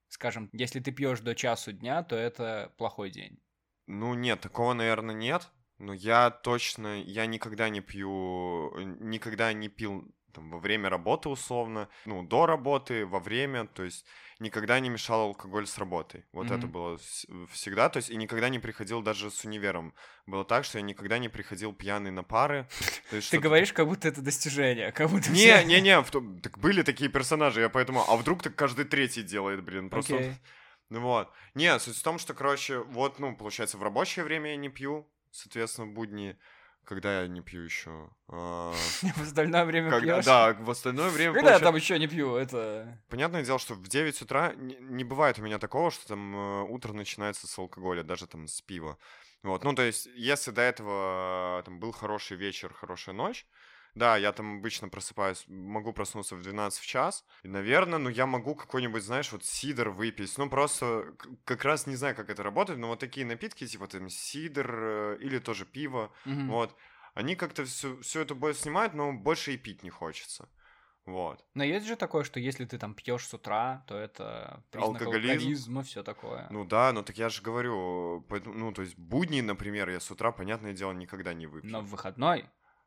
Скажем, если ты пьешь до часу дня, то это плохой день. Ну, нет, такого, наверное, нет, но я точно, я никогда не пью, никогда не пил там, во время работы условно, ну, до работы, во время, то есть никогда не мешал алкоголь с работой. Вот это Мгм. было вс- всегда, то есть и никогда не приходил даже с универом. Было так, что я никогда не приходил пьяный на пары. *laughs* Ты говоришь, как будто это достижение, как будто Не, не, не, так были такие персонажи, я поэтому, а вдруг так каждый третий делает, блин, просто... Ну вот. Не, суть в том, что, короче, вот, ну, получается, в рабочее время я не пью, соответственно, в будни, когда я не пью еще. *laughs* В остальное время Когда, пьешь. да, в остальное *laughs* время. Когда я получается- там еще не пью, это... Понятное дело, что в 9 утра не, не бывает у меня такого, что там э, утро начинается с алкоголя, даже там с пива. Вот, ну, то есть, если до этого э, там был хороший вечер, хорошая ночь, да, я там обычно просыпаюсь, могу проснуться в 12 в час, и, наверное, ну, я могу какой-нибудь, знаешь, вот сидр выпить, ну, просто как раз не знаю, как это работает, но вот такие напитки, типа там сидр э, или тоже пиво, Мгм. вот, они как-то всю, всю эту боль снимают, но больше и пить не хочется, вот. Но есть же такое, что если ты там пьешь с утра, то это признак Алкоголизм? алкоголизма, все такое. Ну да, ну так я же говорю, ну то есть будни, например, я с утра, понятное дело, никогда не выпью. Но в выходной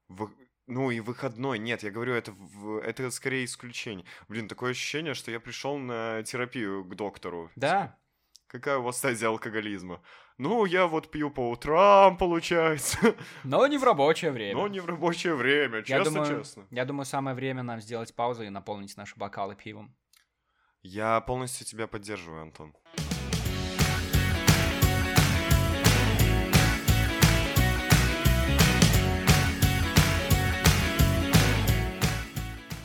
Вы- Ну и выходной, нет, я говорю, это, в- это скорее исключение. Блин, такое ощущение, что я пришел на терапию к доктору. Да, Какая у вас стадия алкоголизма? Ну, я вот пью по утрам, получается, *laughs* но не в рабочее время. но не в рабочее время, Я честно-честно. я думаю, самое время нам сделать паузу и наполнить наши бокалы пивом. Я полностью тебя поддерживаю, Антон.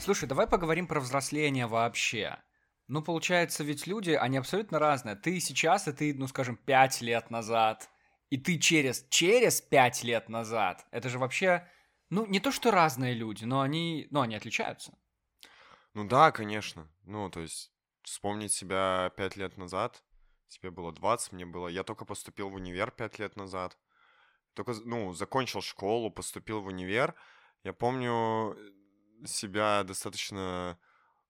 Слушай, давай поговорим про взросление вообще. Ну, получается, ведь люди, они абсолютно разные. Ты сейчас, и ты, ну, скажем, пять лет назад. И ты через, через пять лет назад. Это же вообще, ну, не то, что разные люди, но они, ну, они отличаются. Ну да, конечно. Ну, то есть, вспомнить себя пять лет назад, тебе было 20, мне было... Я только поступил в универ пять лет назад. Только, ну, закончил школу, поступил в универ. Я помню себя достаточно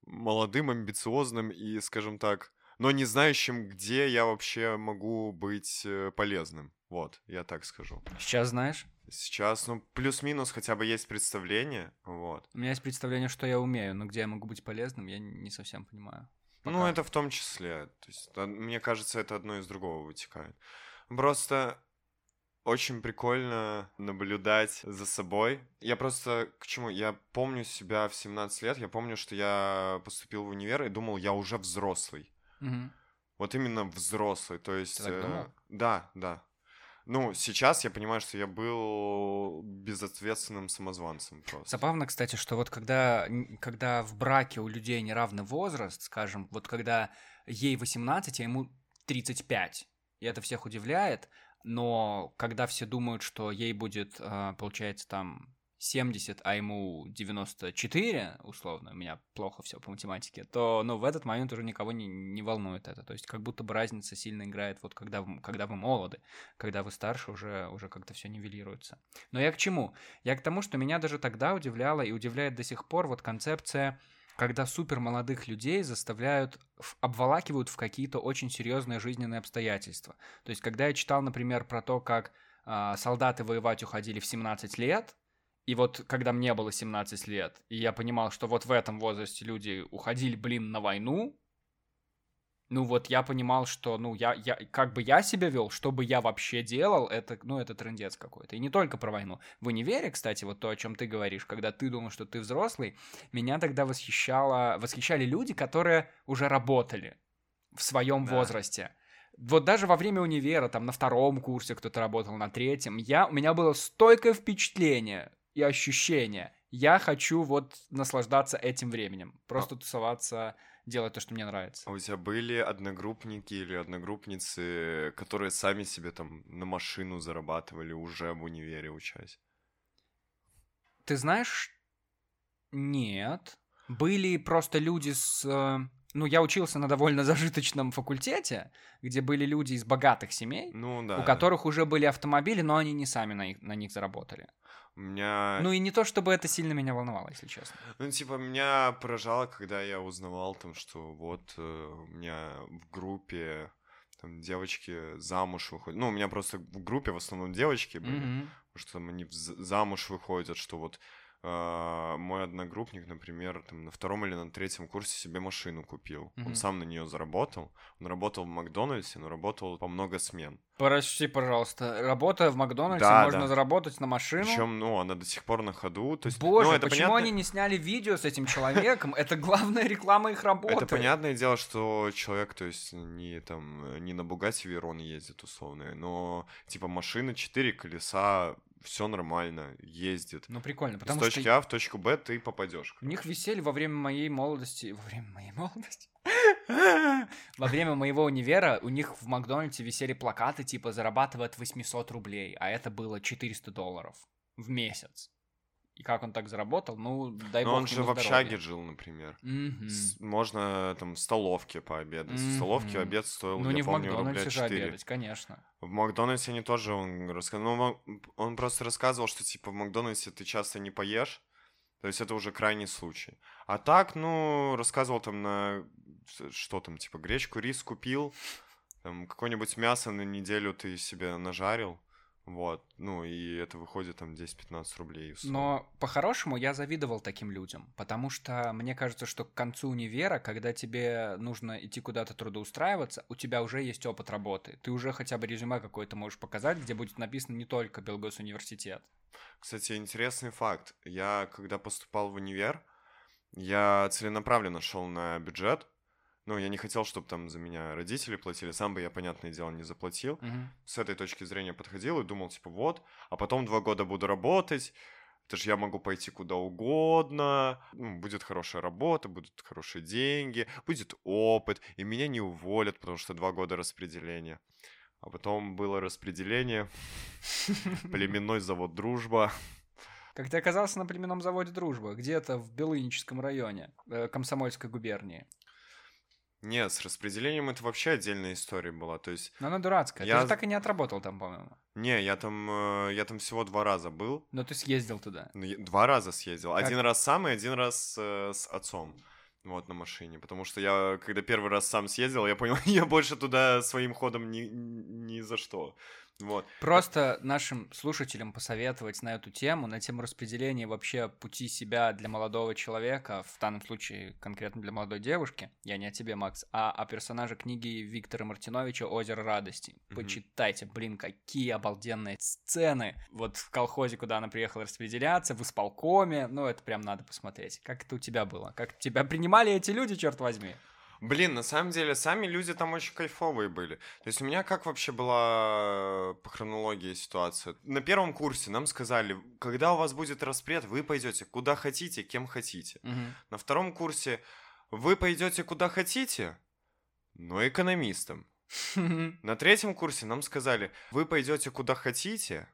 молодым, амбициозным и, скажем так, но не знающим, где я вообще могу быть э, полезным. Вот, я так скажу. Сейчас, знаешь, Сейчас, ну, плюс-минус хотя бы есть представление, вот. у меня есть представление, что я умею, но где я могу быть полезным, я не совсем понимаю. Ну, Пока. это в том числе. То есть, мне кажется, это одно из другого вытекает. Просто очень прикольно наблюдать за собой. Я просто к чему? Я помню себя в 17 лет, я помню, что я поступил в универ и думал, я уже взрослый. Мгм. Вот именно взрослый. То есть. так э, да, да. Ну, сейчас я понимаю, что я был безответственным самозванцем просто. Забавно, кстати, что вот когда, когда в браке у людей неравный возраст, скажем, вот когда ей 18, а ему 35, и это всех удивляет, но когда все думают, что ей будет, а, получается, там 70, а ему 94, условно, у меня плохо все по математике, то, ну, в этот момент уже никого не, не волнует это. То есть как будто бы разница сильно играет вот когда, вы- когда вы молоды, когда вы старше, уже, уже как-то все нивелируется. Но я к чему? Я к тому, что меня даже тогда удивляла и удивляет до сих пор вот концепция когда супер молодых людей заставляют, обволакивают в какие-то очень серьезные жизненные обстоятельства. То есть, когда я читал, например, про то, как а, солдаты воевать уходили в 17 лет, и вот когда мне было 17 лет, и я понимал, что вот в этом возрасте люди уходили, блин, на войну, ну вот я понимал, что, ну, я, я, как бы я себя вел, что бы я вообще делал, это, ну, это трендец какой-то. И не только про войну. В универе, кстати, вот то, о чем ты говоришь, когда ты думал, что ты взрослый, меня тогда восхищало, восхищали люди, которые уже работали в своем Да. возрасте. Вот даже во время универа, там на втором курсе кто-то работал, на третьем, я, у меня было стойкое впечатление и ощущение. Я хочу вот наслаждаться этим временем. Просто тусоваться, делать то, что мне нравится. А у тебя были одногруппники или одногруппницы, которые сами себе там на машину зарабатывали уже в универе учась? Ты знаешь, нет. Были просто люди с... э, Ну, я учился на довольно зажиточном факультете, где были люди из богатых семей, Ну да. у которых уже были автомобили, но они не сами на, их- на них заработали. Меня... Ну и не то, чтобы это сильно меня волновало, если честно. Ну, типа, меня поражало, когда я узнавал там, что вот э, у меня в группе там девочки замуж выходят. Ну, у меня просто в группе в основном девочки были, потому что там они замуж выходят, что вот мой одногруппник, например, там на втором или на третьем курсе себе машину купил. Мгм. Он сам на нее заработал. Он работал в Макдональдсе, но работал по много смен. Прости, пожалуйста. Работая в Макдональдсе, Да, можно да. заработать на машину. Причем, ну, она до сих пор на ходу. То есть, Боже, ну, это почему понятно- они не сняли видео с этим человеком? Это главная реклама их работы. Это понятное дело, что человек, то есть не там не на Бугатти Верон ездит условно, но типа машина 4 колеса, все нормально, ездит. Ну, прикольно, С потому точки что А в точку Б ты попадешь. у них висели во время моей молодости... Во время моей молодости? *laughs* Во время моего универа у них в Макдональдсе висели плакаты типа «Зарабатывай от 800 рублей», а это было 400 долларов в месяц. И как он так заработал? Ну, дай Но бог он же в здоровья. общаге жил, например. Мгм. С- Можно там в столовке пообедать. В столовке обед стоил, Ну, я не в помню, рубля Макдональдсе же 4. обедать, конечно. В Макдональдсе они тоже, он рассказал, ну, он просто рассказывал, что, типа, в Макдональдсе ты часто не поешь, то есть это уже крайний случай. А так, ну, рассказывал там на, что там, типа, гречку, рис купил, там, какое-нибудь мясо на неделю ты себе нажарил, вот, ну, и это выходит там 10-15 рублей. Но по-хорошему я завидовал таким людям, потому что мне кажется, что к концу универа, когда тебе нужно идти куда-то трудоустраиваться, у тебя уже есть опыт работы. Ты уже хотя бы резюме какое-то можешь показать, где будет написано не только Белгосуниверситет. Кстати, интересный факт. Я, когда поступал в универ, я целенаправленно шел на бюджет. Ну, я не хотел, чтобы там за меня родители платили. Сам бы я, понятное дело, не заплатил. Мгм. С этой точки зрения подходил и думал, типа, вот, а потом два года буду работать. Это же я могу пойти куда угодно, ну, будет хорошая работа, будут хорошие деньги, будет опыт, и меня не уволят, потому что два года распределения. А потом было распределение, *laughs* племенной завод «Дружба». Как ты оказался на племенном заводе «Дружба», где-то в Белыническом районе, э, Комсомольской губернии. Нет, с распределением это вообще отдельная история была. То есть, Но она дурацкая. Я Ты же так и не отработал там, по-моему. не, я там, э, я там всего два раза был. Но ты съездил туда. Ну, Два раза съездил. Как? Один раз сам и один раз э, с отцом. Вот, на машине. Потому что я, когда первый раз сам съездил, я понял, *laughs* я больше туда своим ходом ни, ни за что. Вот. Просто нашим слушателям посоветовать на эту тему, на тему распределения вообще пути себя для молодого человека, в данном случае конкретно для молодой девушки, я не о тебе, Макс, а о персонаже книги Виктора Мартиновича «Озеро радости». Мгм. Почитайте, блин, какие обалденные сцены. Вот в колхозе, куда она приехала распределяться, в исполкоме, ну это прям надо посмотреть. Как это у тебя было? Как тебя принимали эти люди, черт возьми? Блин, на самом деле, сами люди там очень кайфовые были. То есть у меня как вообще была э, по хронологии ситуация? На первом курсе нам сказали, когда у вас будет распред, вы пойдете куда хотите, кем хотите. Мгм. На втором курсе вы пойдете куда хотите, но экономистом. *laughs* На третьем курсе нам сказали, вы пойдете куда хотите,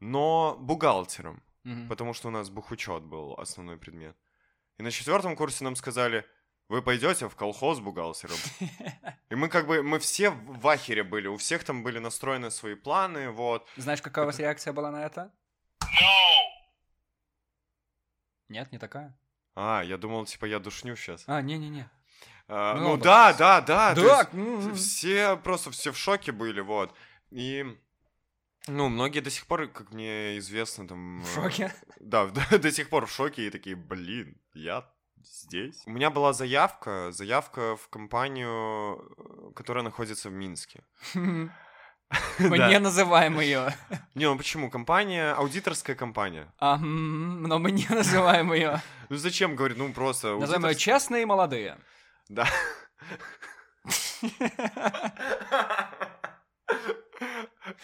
но бухгалтером. Потому что у нас бухучет был основной предмет. И на четвертом курсе нам сказали, вы пойдете в колхоз бухгалтером. И мы как бы, мы все в ахере были, у всех там были настроены свои планы, вот. Знаешь, какая у вас реакция была на это? Нет, не такая. А, я думал, типа, я душню сейчас. А, не-не-не. А, Ну, ну да. да, да, да. то Да, есть м, Все просто все в шоке были, вот. И ну, многие до сих пор, как мне известно, там... В э, шоке? Да, до, *laughs* до сих пор в шоке и такие, блин, я здесь. У меня была заявка, заявка в компанию, э, которая находится в Минске. *laughs* Мы Да. не называем ее. *laughs* Не, ну почему? Компания, аудиторская компания. А, но мы не называем ее. *laughs* Ну зачем, говорю, ну просто... Назовем ее честные и молодые. Да.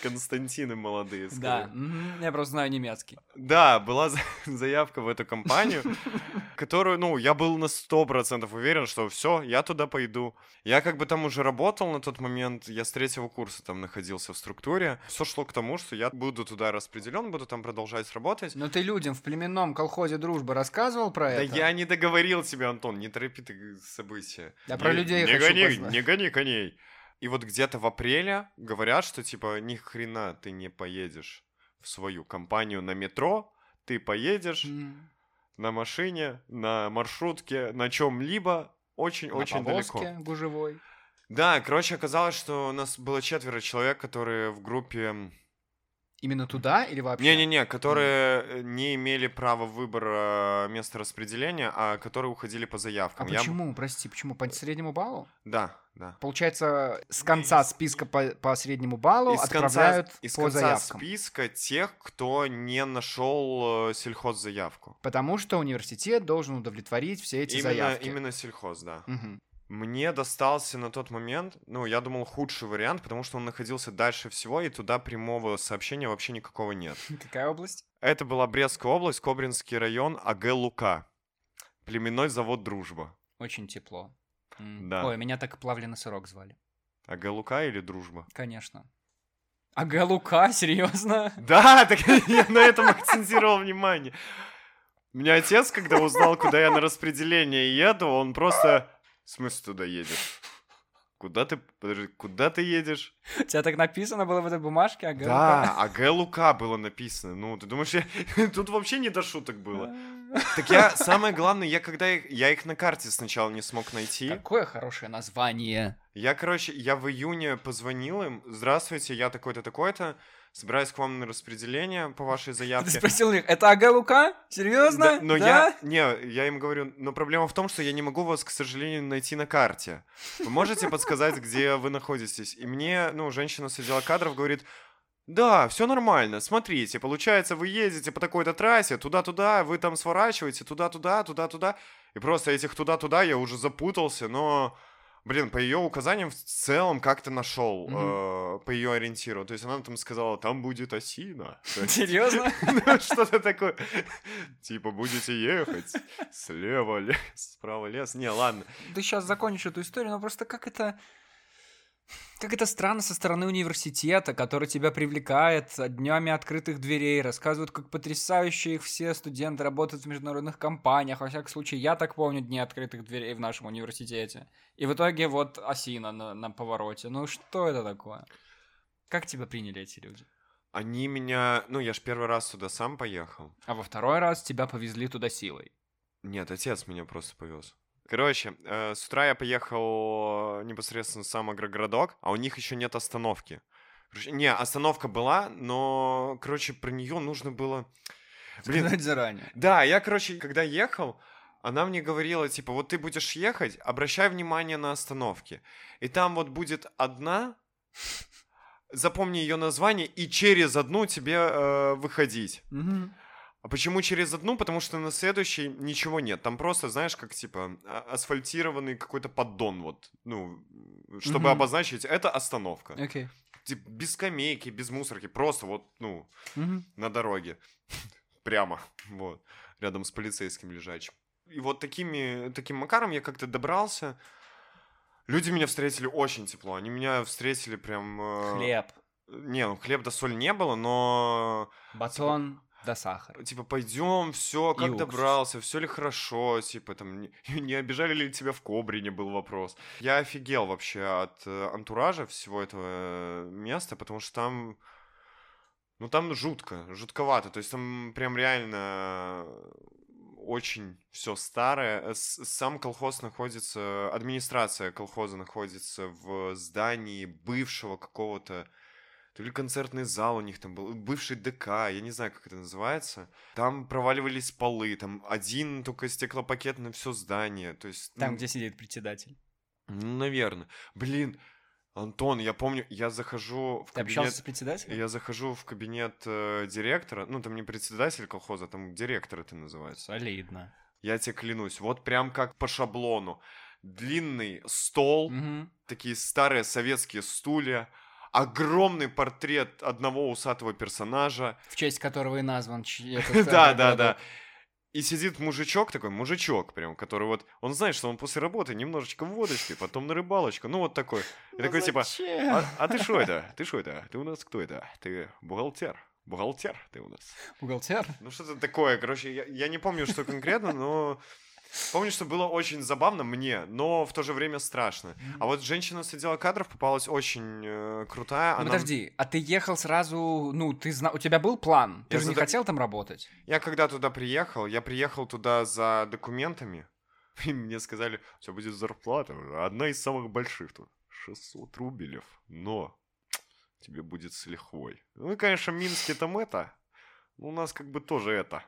Константины молодые, Да, скорее. мгм, я просто знаю немецкий. Да, была за- *laughs* заявка в эту компанию, *laughs* которую, ну, я был на сто процентов уверен, что все, я туда пойду. Я как бы там уже работал на тот момент, я с третьего курса там находился в структуре. Все шло к тому, что я буду туда распределен, буду там продолжать работать. Но ты людям в племенном колхозе дружбы рассказывал про Да это? я не договорил тебе, Антон, не торопи ты события. Я Не- про людей не хочу гони, познать. не гони коней. И вот где-то в апреле говорят, что типа ни хрена ты не поедешь в свою компанию на метро, ты поедешь М, на машине, на маршрутке, на чем-либо очень-очень далеко. гужевой. Да, короче, оказалось, что у нас было четверо человек, которые в группе... Именно туда или вообще? Не-не-не, которые э, не имели права выбора места распределения, а которые уходили по А заявкам. Я б- почему, прости, почему? По среднему баллу? Да, да. Получается, с конца списка по, по среднему баллу Из конца, отправляют из по конца заявкам. списка тех, кто не нашел э, сельхоззаявку. Потому что университет должен удовлетворить все эти Именно, заявки. именно сельхоз, да. Мгм. Мне достался на тот момент, ну, я думал, худший вариант, потому что он находился дальше всего, и туда прямого сообщения вообще никакого нет. *laughs* Какая область? Это была Брестская область, Кобринский район, АГ Лука. Племенной завод «Дружба». Очень тепло. Да. Ой, меня так плавленый сырок звали. АГ Лука или «Дружба»? Конечно. А Галука, *laughs* серьезно? Да, так *laughs* я на этом акцентировал внимание. У меня отец, когда узнал, куда я на распределение еду, он просто... В смысле туда едешь? Куда ты... Подожди, куда ты едешь? У тебя так написано было в этой бумажке, а Галука? Да, а Г. Лука было написано. Ну, ты думаешь, я... *laughs* тут вообще не до шуток было. *laughs* Так я, самое главное, я когда их, я их на карте сначала не смог найти. Какое хорошее название. Я, короче, я в июне позвонил им. Здравствуйте, я такой-то, такой-то. Собираюсь к вам на распределение по вашей Ты заявке. спросил у них, это Ага Лука? Серьезно? Да, но Да? я, не, я им говорю, но проблема в том, что я не могу вас, к сожалению, найти на карте. Вы можете подсказать, где вы находитесь? И мне, ну, женщина с отдела кадров говорит, да, все нормально, смотрите, получается, вы едете по такой-то трассе, туда-туда, вы там сворачиваете, туда-туда, туда-туда. И просто этих туда-туда я уже запутался, но, блин, по ее указаниям в целом как-то нашел, Мгм. э, по ее ориентиру. То есть она там сказала, там будет осина. Серьезно? *laughs* ну, Что-то такое. Типа, будете ехать. Слева лес, справа лес. Не, ладно. Ты сейчас закончишь эту историю, но просто как это... Как это странно со стороны университета, который тебя привлекает днями открытых дверей, рассказывают, как потрясающе их все студенты работают в международных компаниях. Во всяком случае, я так помню дни открытых дверей в нашем университете. И в итоге вот осина на, на повороте. Ну что это такое? Как тебя приняли эти люди? Они меня... Ну, я ж первый раз туда сам поехал. А во второй раз тебя повезли туда силой. Нет, отец меня просто повез. Короче, э, с утра я поехал непосредственно в сам агрогородок, а у них еще нет остановки. Короче, не, остановка была, но, короче, про нее нужно было... Блин, Сказать заранее. Да, я, короче, когда ехал, она мне говорила, типа, вот ты будешь ехать, обращай внимание на остановки. И там вот будет одна, запомни ее название, и через одну тебе э, выходить. Мгм. А почему через одну? Потому что на следующей ничего нет. Там просто, знаешь, как, типа, а- асфальтированный какой-то поддон, вот, ну, чтобы Мгм. обозначить, это остановка. Окей. Типа, без скамейки, без мусорки, просто вот, ну, Мгм. на дороге. *laughs* Прямо, вот, рядом с полицейским лежачим. И вот такими, таким макаром я как-то добрался. Люди меня встретили очень тепло. Они меня встретили прям... э, Хлеб, Не, ну хлеб да соль не было, но... батон, Да сахар. Типа, пойдем, все, как уксус. добрался, все ли хорошо, типа, там, не, *laughs* не обижали ли тебя в Кобрине, был вопрос. Я офигел вообще от э, антуража всего этого э, места, потому что там, ну, там жутко, жутковато, то есть там прям реально очень все старое. Э, Сам колхоз находится, администрация колхоза находится в здании бывшего какого-то, то ли концертный зал у них там был, бывший ДК, я не знаю, как это называется. Там проваливались полы, там один только стеклопакет на все здание, то есть... Там, ну, где сидит председатель. Ну, наверное. Блин, Антон, я помню, я захожу в Ты общался кабинет... с председателем? Я захожу в кабинет э, директора, ну, там не председатель колхоза, там директор это называется. Солидно. Я тебе клянусь, вот прям как по шаблону. Длинный стол, Мгм. такие старые советские стулья, огромный портрет одного усатого персонажа. В честь которого и назван *laughs* Да, да, да. И сидит мужичок такой, мужичок прям, который вот, он знает, что он после работы немножечко водочки, потом на рыбалочку, ну вот такой. И Ну такой типа, а, а ты что это? *laughs* Ты что это? Ты у нас кто это? Ты бухгалтер? Бухгалтер ты у нас. Бухгалтер? Ну что-то такое, короче, я, я не помню, что конкретно, но помню, что было очень забавно мне, но в то же время страшно. А вот женщина с отдела кадров попалась очень э, крутая. Ну, она- подожди, а ты ехал сразу, ну, ты зна... у тебя был план? Ты Я же не зада- хотел там работать? Я когда туда приехал, я приехал туда за документами, *laughs* и мне сказали, тебя будет зарплата, одна из самых больших тут, 600 рублев, но тебе будет с лихвой. Ну и, конечно, в Минске там это, у нас как бы тоже это.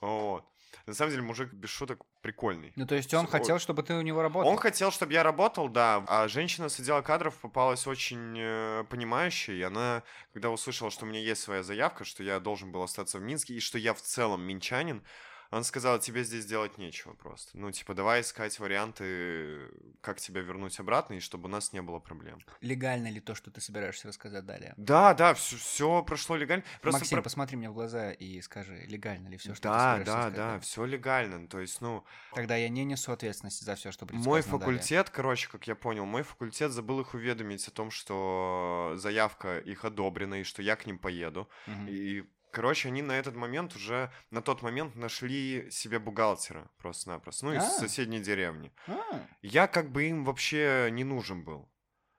Вот. На самом деле, мужик без шуток прикольный. Ну, то есть он С- хотел, чтобы ты у него работал? Он хотел, чтобы я работал, да. А женщина с отдела кадров попалась очень э, понимающей. И она, когда услышала, что у меня есть своя заявка, что я должен был остаться в Минске, и что я в целом минчанин, она сказала, тебе здесь делать нечего просто. Ну, типа, давай искать варианты, как тебя вернуть обратно, и чтобы у нас не было проблем. Легально ли то, что ты собираешься рассказать далее? Да, да, все, прошло легально. Просто Максим, про- посмотри мне в глаза и скажи, легально ли все, что ты Да, собираешься да, да, далее? все легально. То есть, ну, Тогда я не несу ответственности за все, что будет Мой сказано далее. факультет, короче, как я понял, мой факультет забыл их уведомить о том, что заявка их одобрена и что я к ним поеду. Мгм. И, короче, они на этот момент уже, на тот момент нашли себе бухгалтера просто-напросто, ну, из А. соседней деревни. А, Я как бы им вообще не нужен был.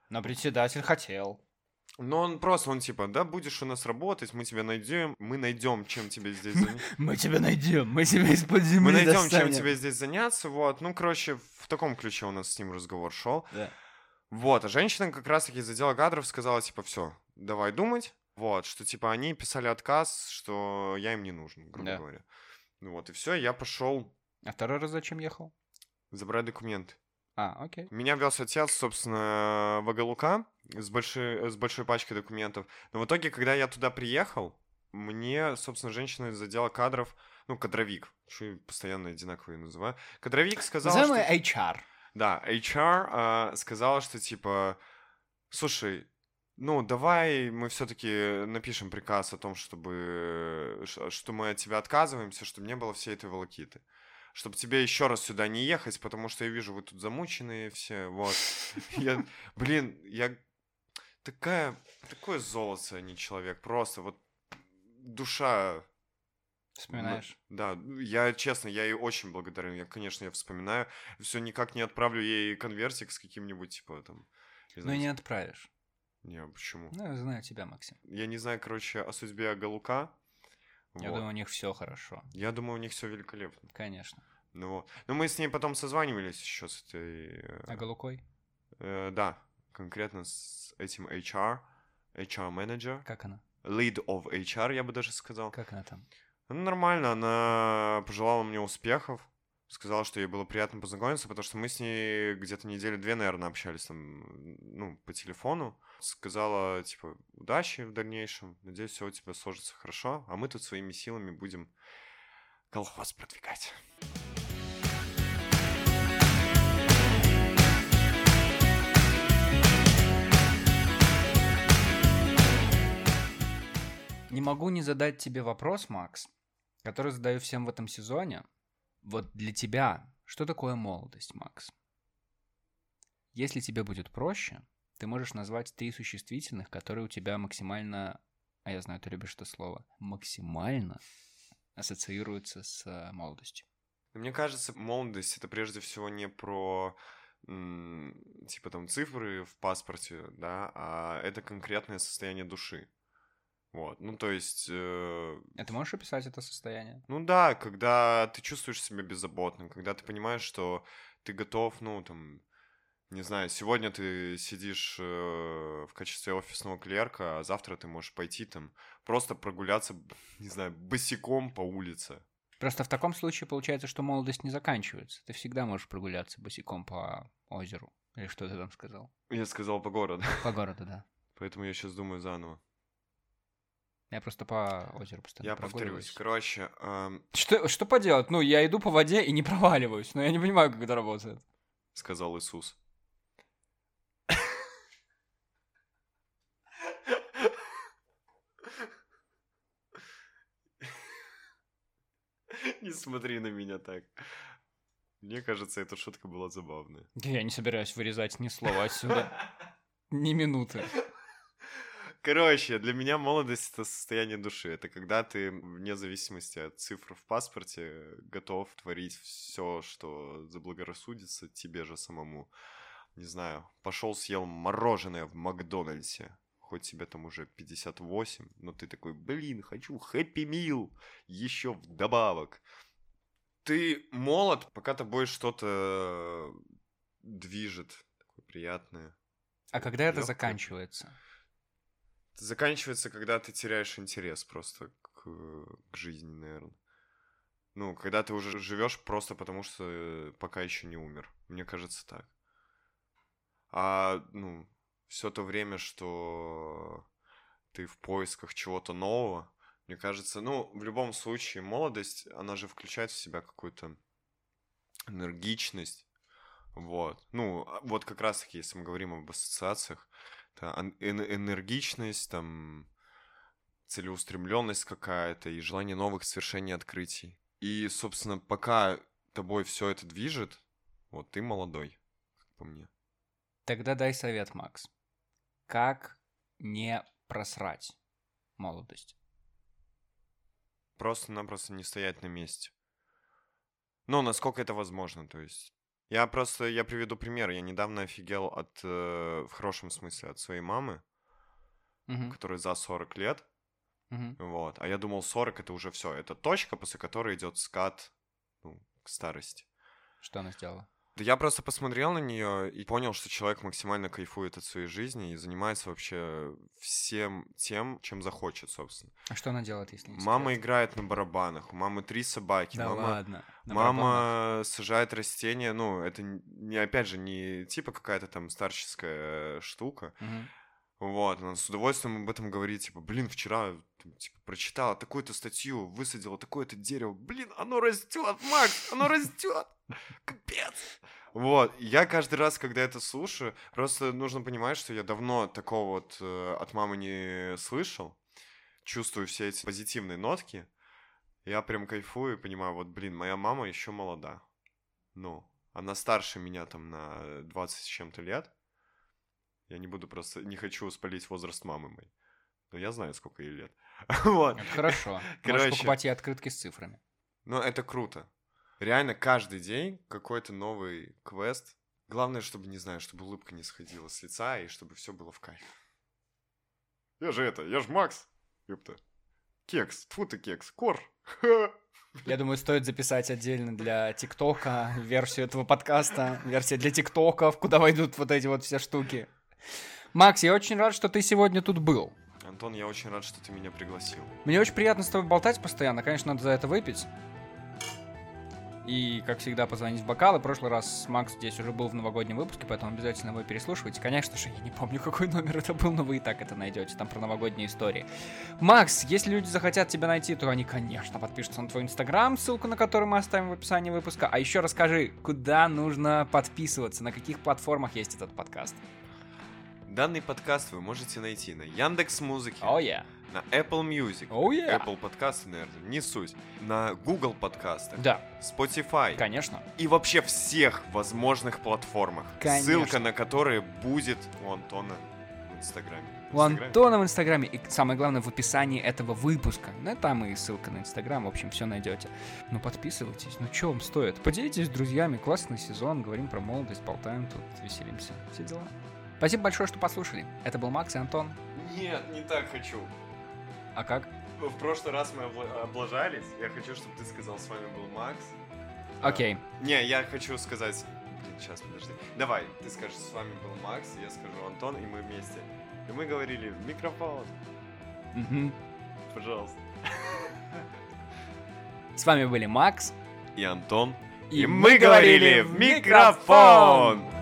но председатель хотел. Но он просто, он типа, да, будешь у нас работать, мы тебя найдем, мы найдем, чем тебе здесь заняться. Мы тебя найдем, мы тебя из-под земли Мы найдем, чем достанем. тебе здесь заняться, вот. Ну, короче, в таком ключе у нас с ним разговор шел. Да. Вот, а женщина как раз-таки из отдела кадров сказала, типа, все, давай думать. Вот, что, типа, они писали отказ, что я им не нужен, грубо Да. говоря. Ну вот, и все, я пошел А второй раз зачем ехал? забрать документы. А, окей. Меня вез отец, собственно, в Агалука с большой, с большой пачкой документов. Но в итоге, когда я туда приехал, мне, собственно, женщина из отдела кадров, ну, кадровик, что я постоянно одинаково ее называю, кадровик сказала, что... Называемый HR. Да, HR а, сказала, что типа, слушай, ну давай мы все-таки напишем приказ о том, чтобы что мы от тебя отказываемся, чтобы не было всей этой волокиты. Чтобы тебе еще раз сюда не ехать, потому что я вижу, вы тут замученные все, вот. *laughs* Я, блин, я такая, такое золото, а не человек, просто вот душа Вспоминаешь? да, я честно, я ей очень благодарен. Я, конечно, я вспоминаю. Все никак не отправлю ей конвертик с каким-нибудь, типа, там... Ну и не отправишь. Не, почему? Ну, я знаю тебя, Максим. Я не знаю, короче, о судьбе Галука. Я Вот. думаю, у них все хорошо. Я думаю, у них все великолепно. Конечно. Ну, вот. Но мы с ней потом созванивались еще с этой... э, А Галукой? э, да, конкретно с этим HR, HR-менеджер, Как она? lead of HR, я бы даже сказал. Как она там? Ну, нормально, она пожелала мне успехов, сказала, что ей было приятно познакомиться, потому что мы с ней где-то недели две, наверное, общались там, ну, по телефону. Сказала, типа, удачи в дальнейшем, надеюсь, все у тебя сложится хорошо, а мы тут своими силами будем колхоз продвигать. Не могу не задать тебе вопрос, Макс, который задаю всем в этом сезоне. Вот для тебя, что такое молодость, Макс? Если тебе будет проще, ты можешь назвать три существительных, которые у тебя максимально... А я знаю, ты любишь это слово. Максимально ассоциируется с э, молодостью? Мне кажется, молодость это прежде всего не про типа там цифры в паспорте, да, а это конкретное состояние души. Вот, ну то есть... э, А ты можешь описать это состояние? ну да, когда ты чувствуешь себя беззаботным, когда ты понимаешь, что ты готов, ну там, не знаю, сегодня ты сидишь э, в качестве офисного клерка, а завтра ты можешь пойти там просто прогуляться, *laughs* не знаю, босиком по улице. Просто в таком случае получается, что молодость не заканчивается. Ты всегда можешь прогуляться босиком по озеру. Или что ты там сказал? Я сказал по городу, По городу, да. *laughs* поэтому я сейчас думаю заново. Я просто по озеру постоянно Я повторюсь, короче, эм, Что, что поделать? Ну, я иду по воде и не проваливаюсь, но я не понимаю, как это работает. сказал Иисус. Не смотри на меня так. Мне кажется, эта шутка была забавная. Я не собираюсь вырезать ни слова отсюда, ни минуты. Короче, для меня молодость это состояние души. Это когда ты, вне зависимости от цифр в паспорте, готов творить все, что заблагорассудится тебе же самому. Не знаю, пошел съел мороженое в Макдональдсе. Хоть тебе там уже 58, но ты такой, блин, хочу хэппи мил еще вдобавок. Ты молод, пока тобой что-то движет, такое приятное. А когда это Лёгкое. заканчивается? Заканчивается, когда ты теряешь интерес просто к, к жизни, наверное. Ну, когда ты уже живешь просто потому, что пока еще не умер. Мне кажется так. А, ну, все то время, что ты в поисках чего-то нового, мне кажется, ну, в любом случае, молодость, она же включает в себя какую-то энергичность. Вот. Ну, а вот как раз-таки, если мы говорим об ассоциациях, эн- энергичность, там, целеустремленность какая-то и желание новых свершений, открытий. И, собственно, пока тобой все это движет, вот ты молодой, как по мне. Тогда дай совет, Макс. Как не просрать молодость? Просто-напросто не стоять на месте. Ну, насколько это возможно, то есть. Я просто, я приведу пример. Я недавно офигел от, э, в хорошем смысле, от своей мамы, Мгм, которой за 40 лет. мгм. Вот. А я думал, 40 это уже все. Это точка, после которой идет скат ну, к старости. Что она сделала? Да я просто посмотрел на нее и понял, что человек максимально кайфует от своей жизни и занимается вообще всем тем, чем захочет, собственно. А что она делает, если не Мама секрет? играет на барабанах, у мамы три собаки, Да мама, ладно. на барабанах? мама сажает растения. Ну, это не, опять же, не типа какая-то там старческая штука. Мгм. Вот, она с удовольствием об этом говорит, типа, блин, вчера типа, прочитала такую-то статью, высадила такое-то дерево, блин, оно растет, Макс, оно растет, капец. Вот, я каждый раз, когда это слушаю, просто нужно понимать, что я давно такого вот э, от мамы не слышал, чувствую все эти позитивные нотки, я прям кайфую и понимаю, вот, блин, моя мама еще молода, ну, она старше меня там на 20 с чем-то лет, я не буду просто, не хочу спалить возраст мамы моей. Но я знаю, сколько ей лет. *laughs* Вот. Это хорошо. Можешь Короче. покупать ей открытки с цифрами. Но это круто. Реально каждый день какой-то новый квест. Главное, чтобы, не знаю, чтобы улыбка не сходила с лица и чтобы все было в кайф. Я же это, я же Макс. Ёпта. Кекс, тьфу ты кекс, кор. *laughs* Я думаю, стоит записать отдельно для ТикТока версию этого подкаста, версия для ТикТоков, куда войдут вот эти вот все штуки. Макс, я очень рад, что ты сегодня тут был. Антон, я очень рад, что ты меня пригласил. Мне очень приятно с тобой болтать постоянно. Конечно, надо за это выпить. И, как всегда, позвонить в бокалы. В прошлый раз Макс здесь уже был в новогоднем выпуске, поэтому обязательно его переслушивайте. Конечно же, я не помню, *laughs* какой номер это был, но вы и так это найдете. Там про новогодние истории. Макс, если люди захотят тебя найти, то они, конечно, подпишутся на твой инстаграм, ссылку на который мы оставим в описании выпуска. А еще расскажи, куда нужно подписываться, на каких платформах есть этот подкаст. Данный подкаст вы можете найти на Яндекс Музыке, О, я. На Apple Music, О, я. Apple подкасты, наверное, не суть, на Google подкастах, Да, Spotify конечно. и вообще всех возможных платформах, Конечно. ссылка на которые будет у Антона в Инстаграме. У Антона в Инстаграме. И самое главное, в описании этого выпуска. Ну, там и ссылка на Инстаграм, в общем, все найдете. Ну, подписывайтесь. Ну, что вам стоит? Поделитесь с друзьями. Классный сезон. Говорим про молодость, болтаем тут, веселимся. Все дела. Спасибо большое, что послушали. Это был Макс и Антон. Нет, не так хочу. А как? В прошлый раз мы обла- облажались. Я хочу, чтобы ты сказал, с вами был Макс. Окей. А, Не, я хочу сказать... Блин, сейчас, подожди. Давай, ты скажешь, с вами был Макс, я скажу Антон, и мы вместе. И мы говорили в микрофон. Мгм. Пожалуйста. С вами были Макс. И Антон. И, мы говорили в микрофон. Не,